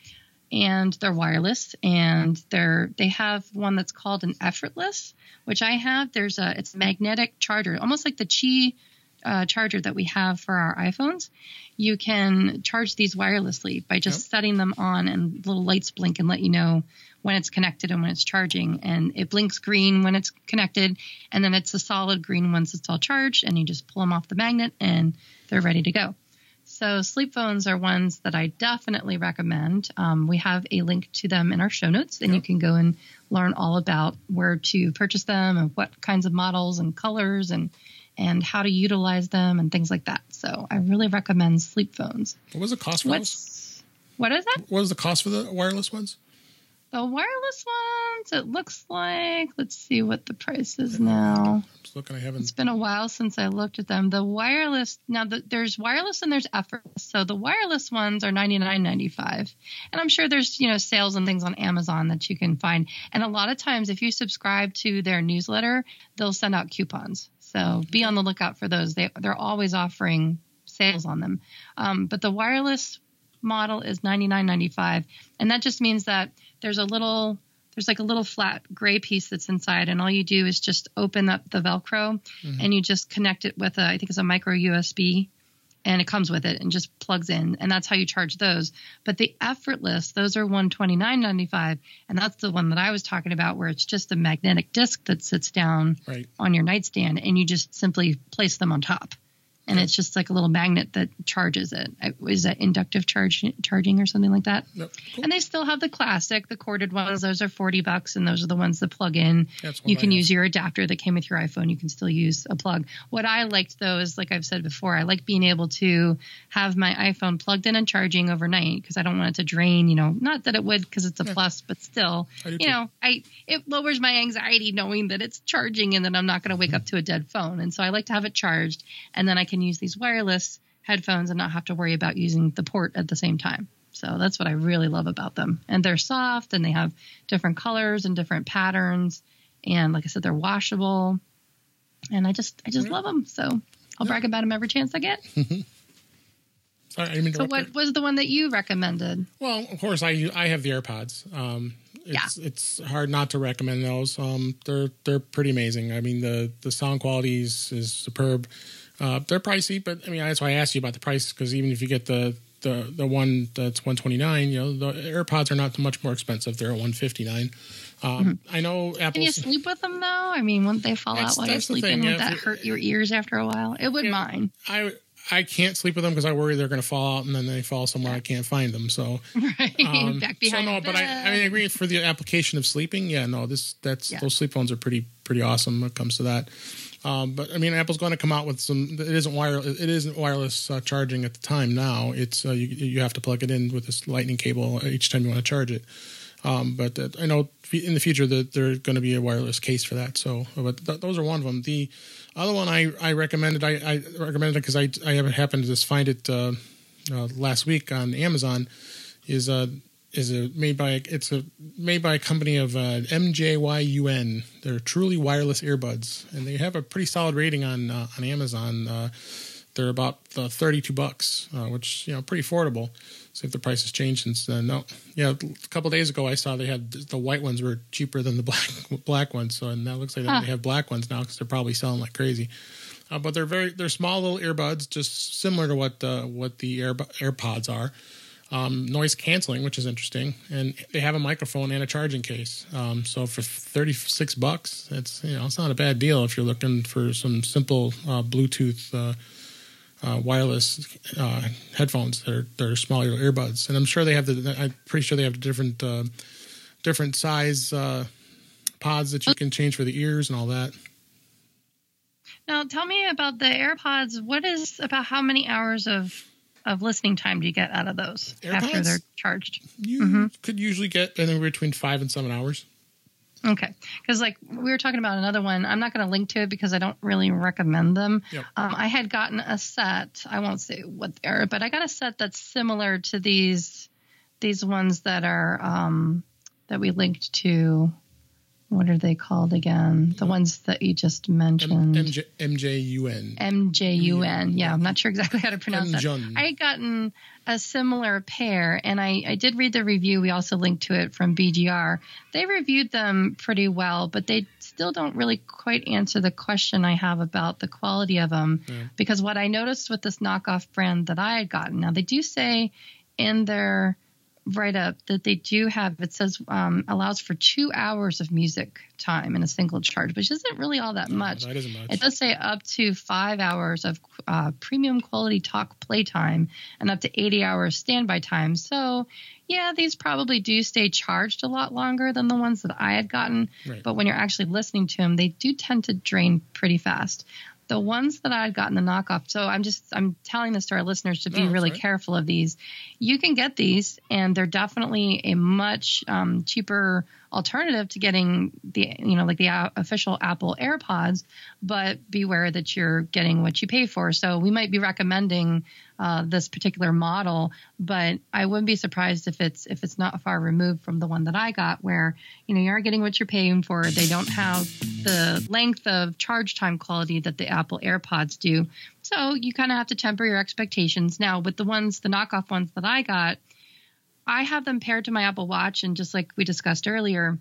And they're wireless and they're they have one that's called an effortless which i have. There's a it's a magnetic charger almost like the qi uh, charger that we have for our iPhones, you can charge these wirelessly by just yep. setting them on and little lights blink and let you know when it's connected and when it's charging. And it blinks green when it's connected, and then it's a solid green once it's all charged, and you just pull them off the magnet and they're ready to go. So, sleep phones are ones that I definitely recommend. Um, we have a link to them in our show notes, and yep. you can go and learn all about where to purchase them and what kinds of models and colors and and how to utilize them and things like that. So I really recommend sleep phones. What was the cost for What's, those? What is that? What was the cost for the wireless ones? The wireless ones, it looks like, let's see what the price is now. I'm just looking, I haven't. It's been a while since I looked at them. The wireless, now the, there's wireless and there's effortless. So the wireless ones are $99.95. And I'm sure there's, you know, sales and things on Amazon that you can find. And a lot of times, if you subscribe to their newsletter, they'll send out coupons. So be on the lookout for those. They, they're always offering sales on them. Um, but the wireless model is $99.95. And that just means that there's a little there's like a little flat gray piece that's inside and all you do is just open up the velcro mm-hmm. and you just connect it with a i think it's a micro usb and it comes with it and just plugs in and that's how you charge those but the effortless those are 129.95 and that's the one that i was talking about where it's just a magnetic disc that sits down right. on your nightstand and you just simply place them on top and it's just like a little magnet that charges it. Is that inductive charge charging or something like that? Nope. Cool. And they still have the classic, the corded ones. Those are forty bucks, and those are the ones that plug in. You can use your adapter that came with your iPhone. You can still use a plug. What I liked though is, like I've said before, I like being able to have my iPhone plugged in and charging overnight because I don't want it to drain. You know, not that it would because it's a yeah. plus, but still, you too. know, I it lowers my anxiety knowing that it's charging and that I'm not going to wake mm-hmm. up to a dead phone. And so I like to have it charged, and then I can can use these wireless headphones and not have to worry about using the port at the same time. So that's what I really love about them. And they're soft and they have different colors and different patterns. And like I said, they're washable. And I just I just love them. So I'll yeah. brag about them every chance I get. Sorry, I so what was the one that you recommended? Well, of course, I I have the AirPods. Um, it's yeah. it's hard not to recommend those. Um, they're they're pretty amazing. I mean the the sound quality is, is superb. Uh, they're pricey, but I mean that's why I asked you about the price because even if you get the the the one that's 129, you know the AirPods are not much more expensive. They're at 159. Um, mm-hmm. I know Apple. Can you sleep with them though? I mean, wouldn't they fall out while you're sleeping? Would that hurt your ears after a while? It would yeah, mine. I I can't sleep with them because I worry they're going to fall out and then they fall somewhere yeah. I can't find them. So right um, back behind. So no, but I, I mean, I agree for the application of sleeping. Yeah, no, this that's yeah. those sleep phones are pretty pretty awesome when it comes to that. Um, but I mean, Apple's going to come out with some. It isn't wireless. It isn't wireless uh, charging at the time. Now it's uh, you, you have to plug it in with this lightning cable each time you want to charge it. Um, but uh, I know in the future that there's going to be a wireless case for that. So, but th- those are one of them. The other one I, I recommended, I, I recommended because I, I happened to just find it uh, uh, last week on Amazon, is uh, is a made by it's a made by a company of uh, MJYUN. They're truly wireless earbuds, and they have a pretty solid rating on uh, on Amazon. Uh, they're about uh, thirty two bucks, uh, which you know pretty affordable. See if the price has changed since then. No, yeah, a couple days ago I saw they had the white ones were cheaper than the black black ones. So and that looks like huh. they have black ones now because they're probably selling like crazy. Uh, but they're very they're small little earbuds, just similar to what uh, what the Air, AirPods are um, noise canceling, which is interesting, and they have a microphone and a charging case. Um, so for thirty six bucks, it's you know it's not a bad deal if you're looking for some simple uh, Bluetooth uh, uh, wireless uh, headphones that are that are smaller earbuds. And I'm sure they have the I'm pretty sure they have different uh, different size uh, pods that you can change for the ears and all that. Now, tell me about the AirPods. What is about how many hours of of listening time do you get out of those AirPods? after they're charged? You mm-hmm. could usually get anywhere between five and seven hours. Okay, because like we were talking about another one, I'm not going to link to it because I don't really recommend them. Yep. Um, I had gotten a set. I won't say what they are, but I got a set that's similar to these these ones that are um, that we linked to what are they called again? The mm-hmm. ones that you just mentioned. M- MJ, MJUN. MJUN. Yeah, I'm not sure exactly how to pronounce M-Jun. that. I had gotten a similar pair, and I, I did read the review. We also linked to it from BGR. They reviewed them pretty well, but they still don't really quite answer the question I have about the quality of them. Yeah. Because what I noticed with this knockoff brand that I had gotten, now they do say in their write up that they do have. It says um, allows for two hours of music time in a single charge which isn't really all that much, that isn't much. it does say up to five hours of uh, premium quality talk play time and up to 80 hours standby time. So yeah these probably do stay charged a lot longer than the ones that i had gotten. Right. but when you're actually listening to them they do tend to drain pretty fast the ones that I'd gotten the knockoff. So I'm just I'm telling this to our listeners to be oh, really right. careful of these. You can get these, and they're definitely a much um, cheaper alternative to getting the you know like the uh, official Apple AirPods. But beware that you're getting what you pay for. So we might be recommending uh, this particular model, but I wouldn't be surprised if it's if it's not far removed from the one that I got, where you know you are getting what you're paying for. They don't have the length of charge time quality that the Apple AirPods do, so you kind of have to temper your expectations. Now, with the ones, the knockoff ones that I got, I have them paired to my Apple Watch, and just like we discussed earlier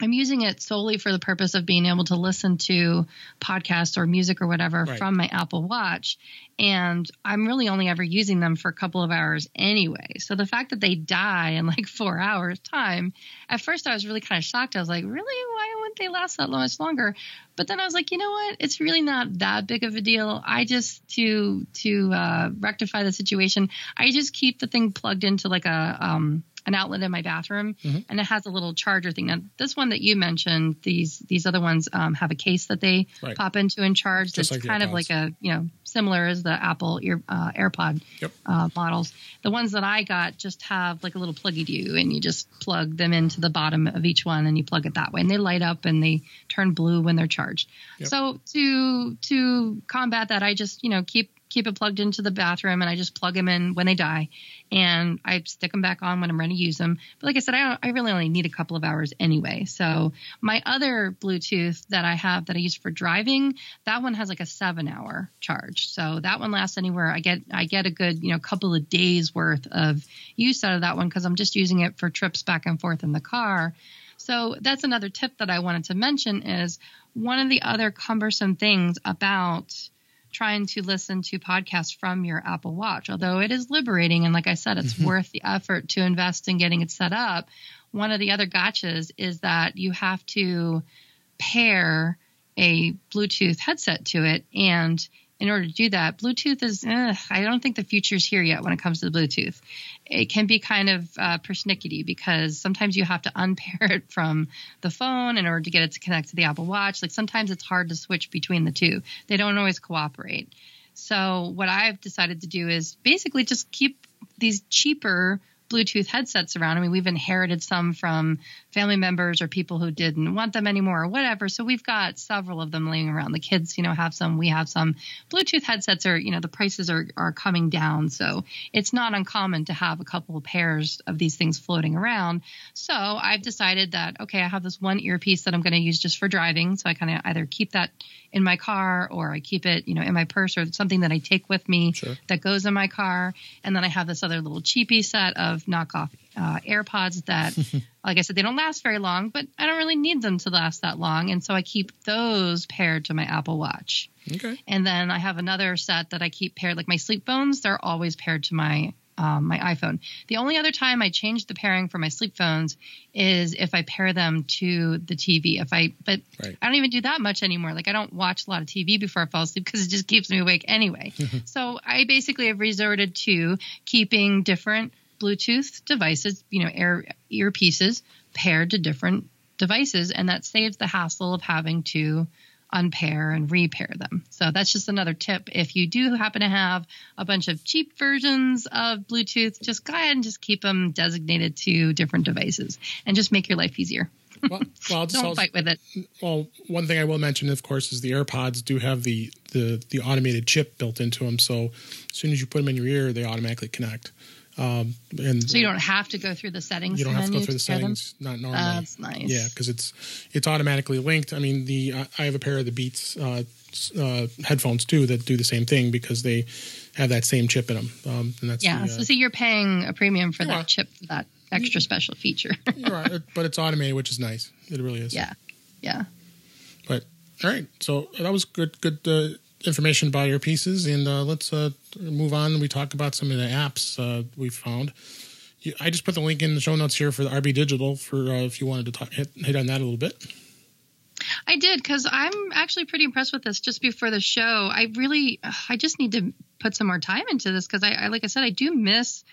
I'm using it solely for the purpose of being able to listen to podcasts or music or whatever right. from my Apple Watch. And I'm really only ever using them for a couple of hours anyway. So the fact that they die in like four hours time, at first I was really kind of shocked. I was like, really? Why they last that much longer? But then I was like, you know what? It's really not that big of a deal. I just to to uh, rectify the situation, I just keep the thing plugged into like a um, an outlet in my bathroom, mm-hmm. and it has a little charger thing. Now, this one that you mentioned, these these other ones um, have a case that they right. pop into and charge. Just that's like kind of like a you know similar as the Apple ear, uh, AirPod yep. uh, models. The ones that I got just have like a little pluggy do, and you just plug them into the bottom of each one, and you plug it that way, and they light up and they turn blue when they're charged. Yep. So to to combat that, I just you know keep keep it plugged into the bathroom and I just plug them in when they die and I stick them back on when I'm ready to use them. But like I said, I, I really only need a couple of hours anyway. So my other Bluetooth that I have that I use for driving, that one has like a seven hour charge. So that one lasts anywhere. I get, I get a good, you know, couple of days worth of use out of that one because I'm just using it for trips back and forth in the car. So that's another tip that I wanted to mention is one of the other cumbersome things about trying to listen to podcasts from your Apple Watch. Although it is liberating, and like I said, it's mm-hmm. worth the effort to invest in getting it set up. One of the other gotchas is that you have to pair a Bluetooth headset to it. And in order to do that, Bluetooth is, eh, I don't think the future's here yet when it comes to the Bluetooth. It can be kind of uh, persnickety because sometimes you have to unpair it from the phone in order to get it to connect to the Apple Watch. Like sometimes it's hard to switch between the two, they don't always cooperate. So, what I've decided to do is basically just keep these cheaper Bluetooth headsets around. I mean, we've inherited some from family members or people who didn't want them anymore or whatever. So we've got several of them laying around. The kids, you know, have some, we have some. Bluetooth headsets are, you know, the prices are, are coming down. So it's not uncommon to have a couple of pairs of these things floating around. So I've decided that, okay, I have this one earpiece that I'm going to use just for driving. So I kind of either keep that in my car or I keep it, you know, in my purse or something that I take with me sure. that goes in my car. And then I have this other little cheapy set of knockoff uh, AirPods that, like I said, they don't last very long, but I don't really need them to last that long. And so I keep those paired to my Apple Watch. Okay. And then I have another set that I keep paired, like my sleep phones, they're always paired to my um, my iPhone. The only other time I change the pairing for my sleep phones is if I pair them to the TV. If I, but right. I don't even do that much anymore. Like I don't watch a lot of TV before I fall asleep because it just keeps me awake anyway. so I basically have resorted to keeping different Bluetooth devices, you know, ear earpieces paired to different devices, and that saves the hassle of having to unpair and repair them. So that's just another tip. If you do happen to have a bunch of cheap versions of Bluetooth, just go ahead and just keep them designated to different devices and just make your life easier. Well, well don't also, fight with it. Well, one thing I will mention, of course, is the AirPods do have the, the the automated chip built into them. So as soon as you put them in your ear, they automatically connect. Um, and so you don't have to go through the settings. You don't have to go through the settings. Them? Not normally. That's nice. Yeah, because it's it's automatically linked. I mean, the I have a pair of the Beats uh, uh, headphones too that do the same thing because they have that same chip in them. Um, and that's yeah. The, uh, so see, you're paying a premium for that are. chip, that extra special feature. right, but it's automated, which is nice. It really is. Yeah, yeah. But all right, so that was good. Good uh, information about your pieces, and uh, let's uh, move on. We talk about some of the apps uh, we found. I just put the link in the show notes here for the RB Digital for uh, if you wanted to talk, hit, hit on that a little bit. I did because I'm actually pretty impressed with this. Just before the show, I really, I just need to put some more time into this because I, I, like I said, I do miss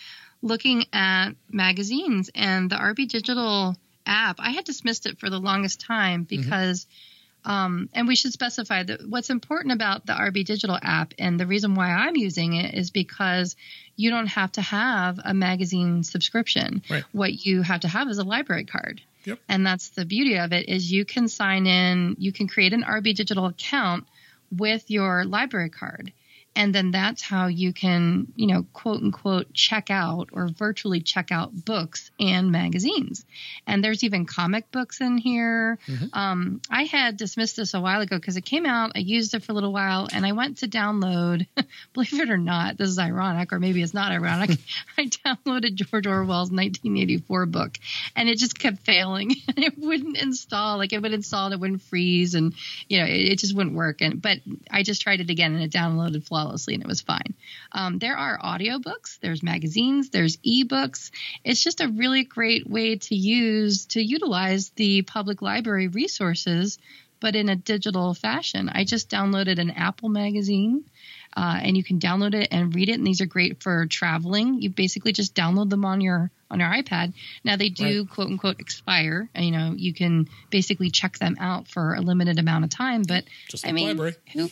looking at magazines and the RB Digital app. I had dismissed it for the longest time mm-hmm. because. Mm-hmm um, and we should specify that what's important about the RB Digital app and the reason why I'm using it is because you don't have to have a magazine subscription. Right. What you have to have is a library card. Yep. And that's the beauty of it is you can sign in, you can create an RB Digital account with your library card and then that's how you can you know quote unquote check out or virtually check out books and magazines. And there's even comic books in here. Mm-hmm. um, i had dismissed this a while ago because it came out. I used it for a little while and i went to download believe it or not this is ironic or maybe it's not ironic. I downloaded george orwell's 1984 book and it just kept failing. It wouldn't install like it would install and it wouldn't freeze and you know it, it just wouldn't work. And but i just tried it again and it downloaded flawlessly flawlessly and it was fine. Um, there are audiobooks, there's magazines, there's ebooks. It's just a really great way to use to utilize the public library resources, but in a digital fashion. I just downloaded an Apple magazine. Uh, and you can download it and read it. And these are great for traveling. You basically just download them on your on your iPad. Now they do right. quote unquote expire. And, you know, you can basically check them out for a limited amount of time. But just I mean, who,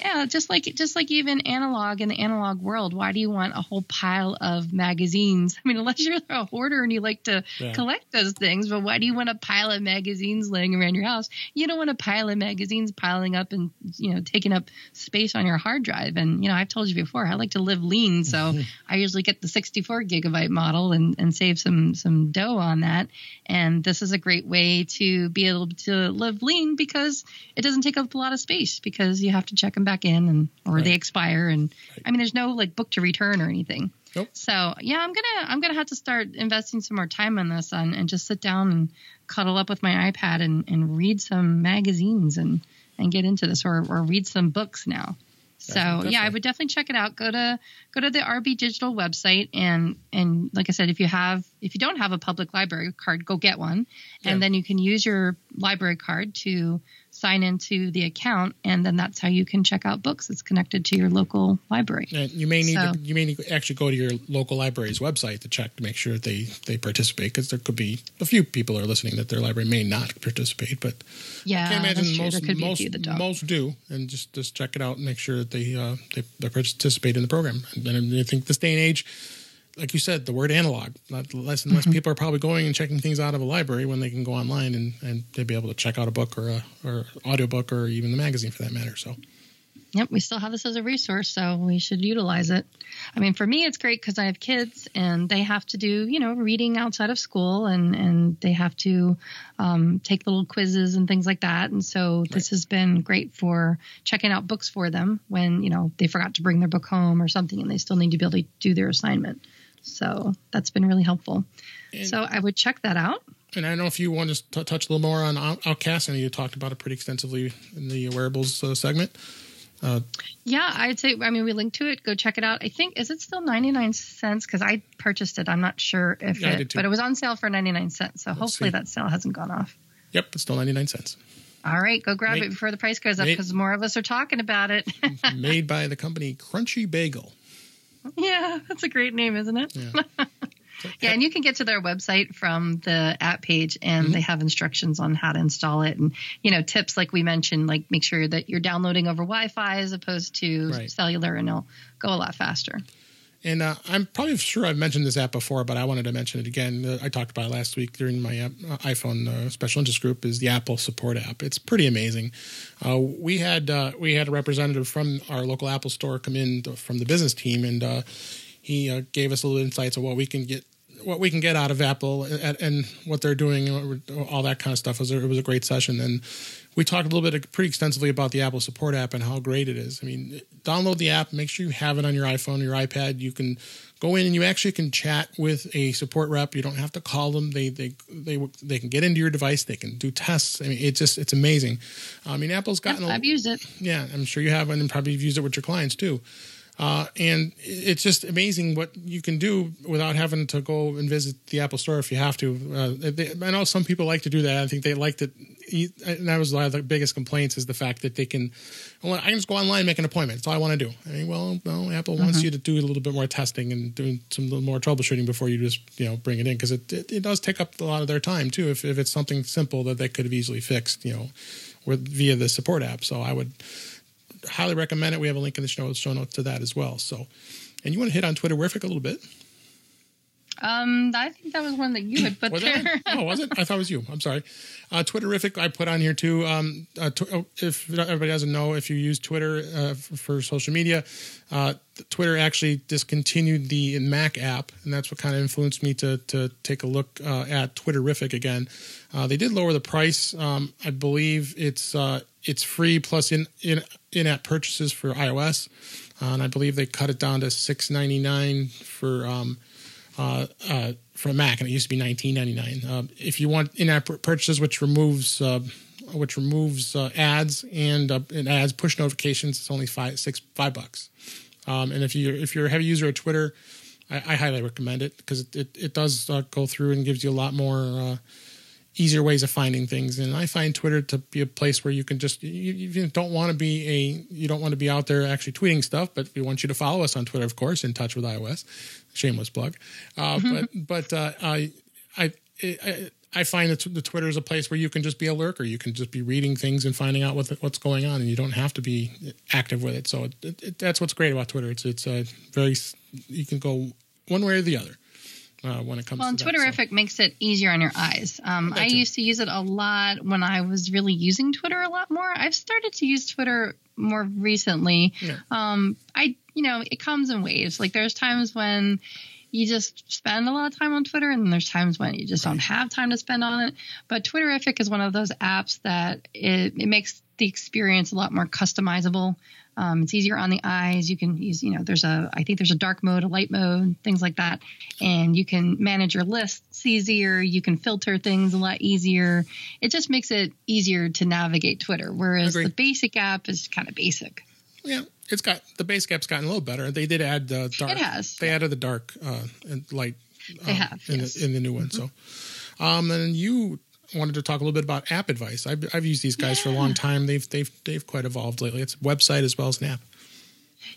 Yeah, just like just like even analog in the analog world, why do you want a whole pile of magazines? I mean, unless you're a hoarder and you like to yeah. collect those things, but why do you want a pile of magazines laying around your house? You don't want a pile of magazines piling up and you know taking up space on your hard drive. And you know, I've told you before, I like to live lean, so mm-hmm. I usually get the 64 gigabyte model and and save some some dough on that. And this is a great way to be able to live lean because it doesn't take up a lot of space because you have to check them back in and or right. they expire and right. I mean there's no like book to return or anything. Nope. So yeah, I'm gonna I'm gonna have to start investing some more time on this and, and just sit down and cuddle up with my iPad and, and read some magazines and and get into this or, or read some books now. So yeah, I would definitely check it out. Go to go to the RB Digital website and and like I said, if you have if you don't have a public library card, go get one, yeah. and then you can use your library card to sign into the account, and then that's how you can check out books. It's connected to your local library. And you may need so, to, you may need to actually go to your local library's website to check to make sure they they participate because there could be a few people are listening that their library may not participate, but yeah, I can't imagine most most, most do, and just just check it out and make sure that they uh, they, they participate in the program. And I think this day and age like you said, the word analog. Not less and less mm-hmm. people are probably going and checking things out of a library when they can go online and and they'd be able to check out a book or a or audiobook or even the magazine for that matter. So. Yep, we still have this as a resource, so we should utilize it. I mean, for me, it's great because I have kids and they have to do, you know, reading outside of school and, and they have to um, take little quizzes and things like that. And so right. this has been great for checking out books for them when, you know, they forgot to bring their book home or something and they still need to be able to do their assignment. So that's been really helpful. And, so I would check that out. And I don't know if you want to t- touch a little more on Outcast. I know you talked about it pretty extensively in the wearables uh, segment. Uh, yeah, I'd say. I mean, we linked to it. Go check it out. I think is it still ninety nine cents? Because I purchased it. I'm not sure if yeah, it, but it was on sale for ninety nine cents. So Let's hopefully see. that sale hasn't gone off. Yep, it's still ninety nine cents. All right, go grab made, it before the price goes up because more of us are talking about it. made by the company Crunchy Bagel. Yeah, that's a great name, isn't it? Yeah. yeah, and you can get to their website from the app page, and mm-hmm. they have instructions on how to install it, and you know tips like we mentioned, like make sure that you're downloading over Wi-Fi as opposed to right. cellular, and it'll go a lot faster. And uh, I'm probably sure I've mentioned this app before, but I wanted to mention it again. Uh, I talked about it last week during my uh, iPhone uh, special interest group. Is the Apple Support app? It's pretty amazing. Uh, we had we had a representative from our local Apple store come in from the business team, and he gave us a little insights of what we can get what we can get out of Apple and, and what they're doing, all that kind of stuff. It was, a, it was a great session, and we talked a little bit pretty extensively about the Apple Support app and how great it is. I mean, download the app, make sure you have it on your iPhone, your iPad. You can go in and you actually can chat with a support rep. You don't have to call them. They they they they can get into your device. They can do tests. I mean, it's just it's amazing. I mean, Apple's gotten. I've used it. Yeah, I'm sure you have, and probably used it with your clients too. Uh, and it's just amazing what you can do without having to go and visit the Apple Store if you have to. Uh, they, I know some people like to do that. I think they like to. And that was one of the biggest complaints is the fact that they can. Well, I can just go online and make an appointment. That's all I want to do. I mean, well, no, Apple mm-hmm. wants you to do a little bit more testing and doing some little more troubleshooting before you just you know bring it in because it, it, it does take up a lot of their time too. If if it's something simple that they could have easily fixed, you know, with via the support app. So I would highly recommend it. We have a link in the show, show notes to that as well. So, and you want to hit on Twitterrific a little bit? Um, I think that was one that you had put was there. oh, was it? I thought it was you. I'm sorry. Uh, Twitterrific, I put on here too. Um, uh, tw- oh, if everybody doesn't know, if you use Twitter uh, for, for, social media, uh, Twitter actually discontinued the Mac app, and that's what kind of influenced me to to take a look uh, at Twitterrific again. Uh, they did lower the price. Um, I believe it's it's free plus in in in app purchases for iOS, and I believe they cut it down to six ninety nine for. Um, uh, uh, a Mac, and it used to be nineteen ninety nine. Uh, if you want in-app purchases, which removes uh, which removes uh, ads and uh, and ads push notifications, it's only five six five bucks. Um, and if you if you're a heavy user of Twitter, I, I highly recommend it because it, it, it does go through and gives you a lot more easier ways of finding things. And I find Twitter to be a place where you can just you, you don't want to be a you don't want to be out there actually tweeting stuff, but we want you to follow us on Twitter, of course, in touch with iOS. Shameless plug, uh, mm-hmm. but but uh, I I. I I find that the Twitter is a place where you can just be a lurker. You can just be reading things and finding out what the, what's going on, and you don't have to be active with it. So it, it, that's what's great about Twitter. It's it's a very you can go one way or the other uh, when it comes well, to Twitterrific that, so. makes it easier on your eyes. Um, I used to use it a lot when I was really using Twitter a lot more. I've started to use Twitter more recently. Yeah. Um, I, you know, it comes in waves. Like there's times when you just spend a lot of time on Twitter, and there's times when you just don't have time to spend on it. But Twitterrific is one of those apps that it, it makes the experience a lot more customizable. Um, it's easier on the eyes. You can use, you know, there's a, I think there's a dark mode, a light mode, things like that. And you can manage your lists easier. You can filter things a lot easier. It just makes it easier to navigate Twitter. Whereas the basic app is kind of basic. Yeah. It's got, the base app's gotten a little better. They did add the dark. It has. They yeah. added the dark uh, and light. They um, have. In, yes. the, in the new one. Mm-hmm. So, um, and you wanted to talk a little bit about AppAdvice. I've, I've used these guys yeah. for a long time. They've they've they've quite evolved lately. It's a website as well as an app.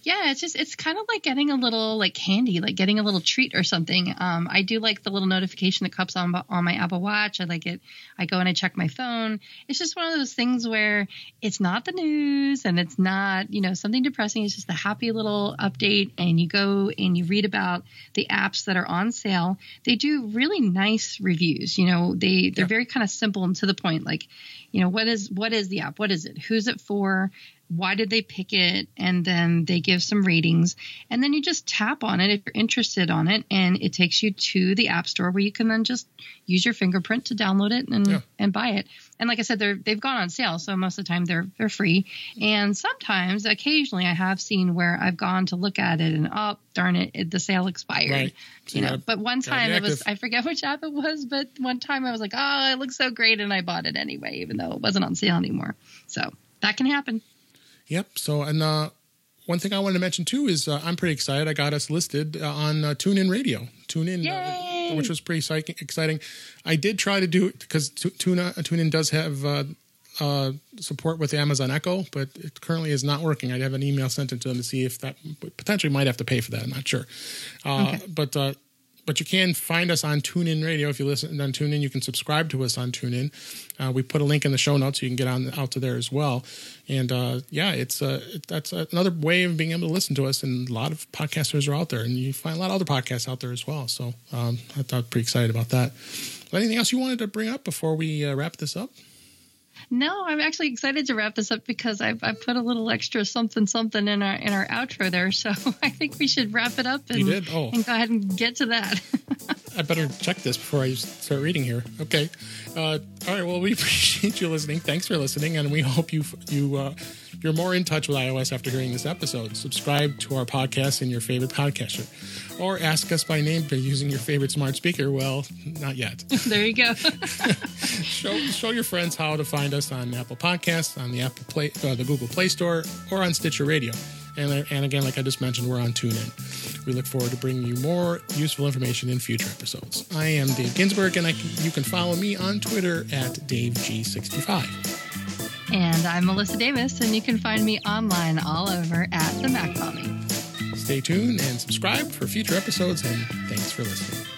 Yeah, it's just it's kind of like getting a little like candy, like getting a little treat or something. Um, I do like the little notification that comes on on my Apple Watch. I like it. I go and I check my phone. It's just one of those things where it's not the news and it's not you know something depressing. It's just a happy little update, and you go and you read about the apps that are on sale. They do really nice reviews. You know, they they're yeah. very kind of simple and to the point. Like, you know, what is what is the app? What is it? Who's it for? Why did they pick it? And then they give some ratings. And then you just tap on it if you're interested on it. And it takes you to the app store where you can then just use your fingerprint to download it and, yeah. and buy it. And like i said they're they've gone on sale. So most of the time they're they're free. And sometimes occasionally i have seen where i've gone to look at it and oh darn it, it the sale expired. Right. so you know but one time it was i forget which app it was but one time i was like oh it looks so great and i bought it anyway even though it wasn't on sale anymore. So that can happen Yep. So, and uh, one thing I wanted to mention too is uh, I'm pretty excited. I got us listed uh, on uh, TuneIn Radio. TuneIn, uh, which was pretty exciting. I did try to do it because Tuna TuneIn does have uh, uh, support with Amazon Echo, but it currently is not working. I'd have an email sent to them to see if that potentially might have to pay for that. I'm not sure. Uh, okay. But uh, but you can find us on TuneIn Radio if you listen on TuneIn. You can subscribe to us on TuneIn. Uh, we put a link in the show notes so you can get on out to there as well. And uh, yeah, it's uh, that's another way of being able to listen to us. And a lot of podcasters are out there, and you find a lot of other podcasts out there as well. So um, I thought pretty excited about that. Anything else you wanted to bring up before we uh, wrap this up? No, I'm actually excited to wrap this up because I've, I've put a little extra something something in our in our outro there. So I think we should wrap it up and, oh. and go ahead and get to that. I better check this before I start reading here. Okay. Uh, all right. Well, we appreciate you listening. Thanks for listening, and we hope you you uh, you're more in touch with iOS after hearing this episode. Subscribe to our podcast in your favorite podcaster, or ask us by name by using your favorite smart speaker. Well, not yet. there you go. show show your friends how to find us on Apple Podcasts, on the Apple Play, uh, the Google Play Store, or on Stitcher Radio. And, uh, and again, like I just mentioned, we're on TuneIn. We look forward to bringing you more useful information in future episodes. I am Dave Ginsburg, and I, you can follow me on Twitter at DaveG65. And I'm Melissa Davis, and you can find me online all over at the Mac Mommy. Stay tuned and subscribe for future episodes, and thanks for listening.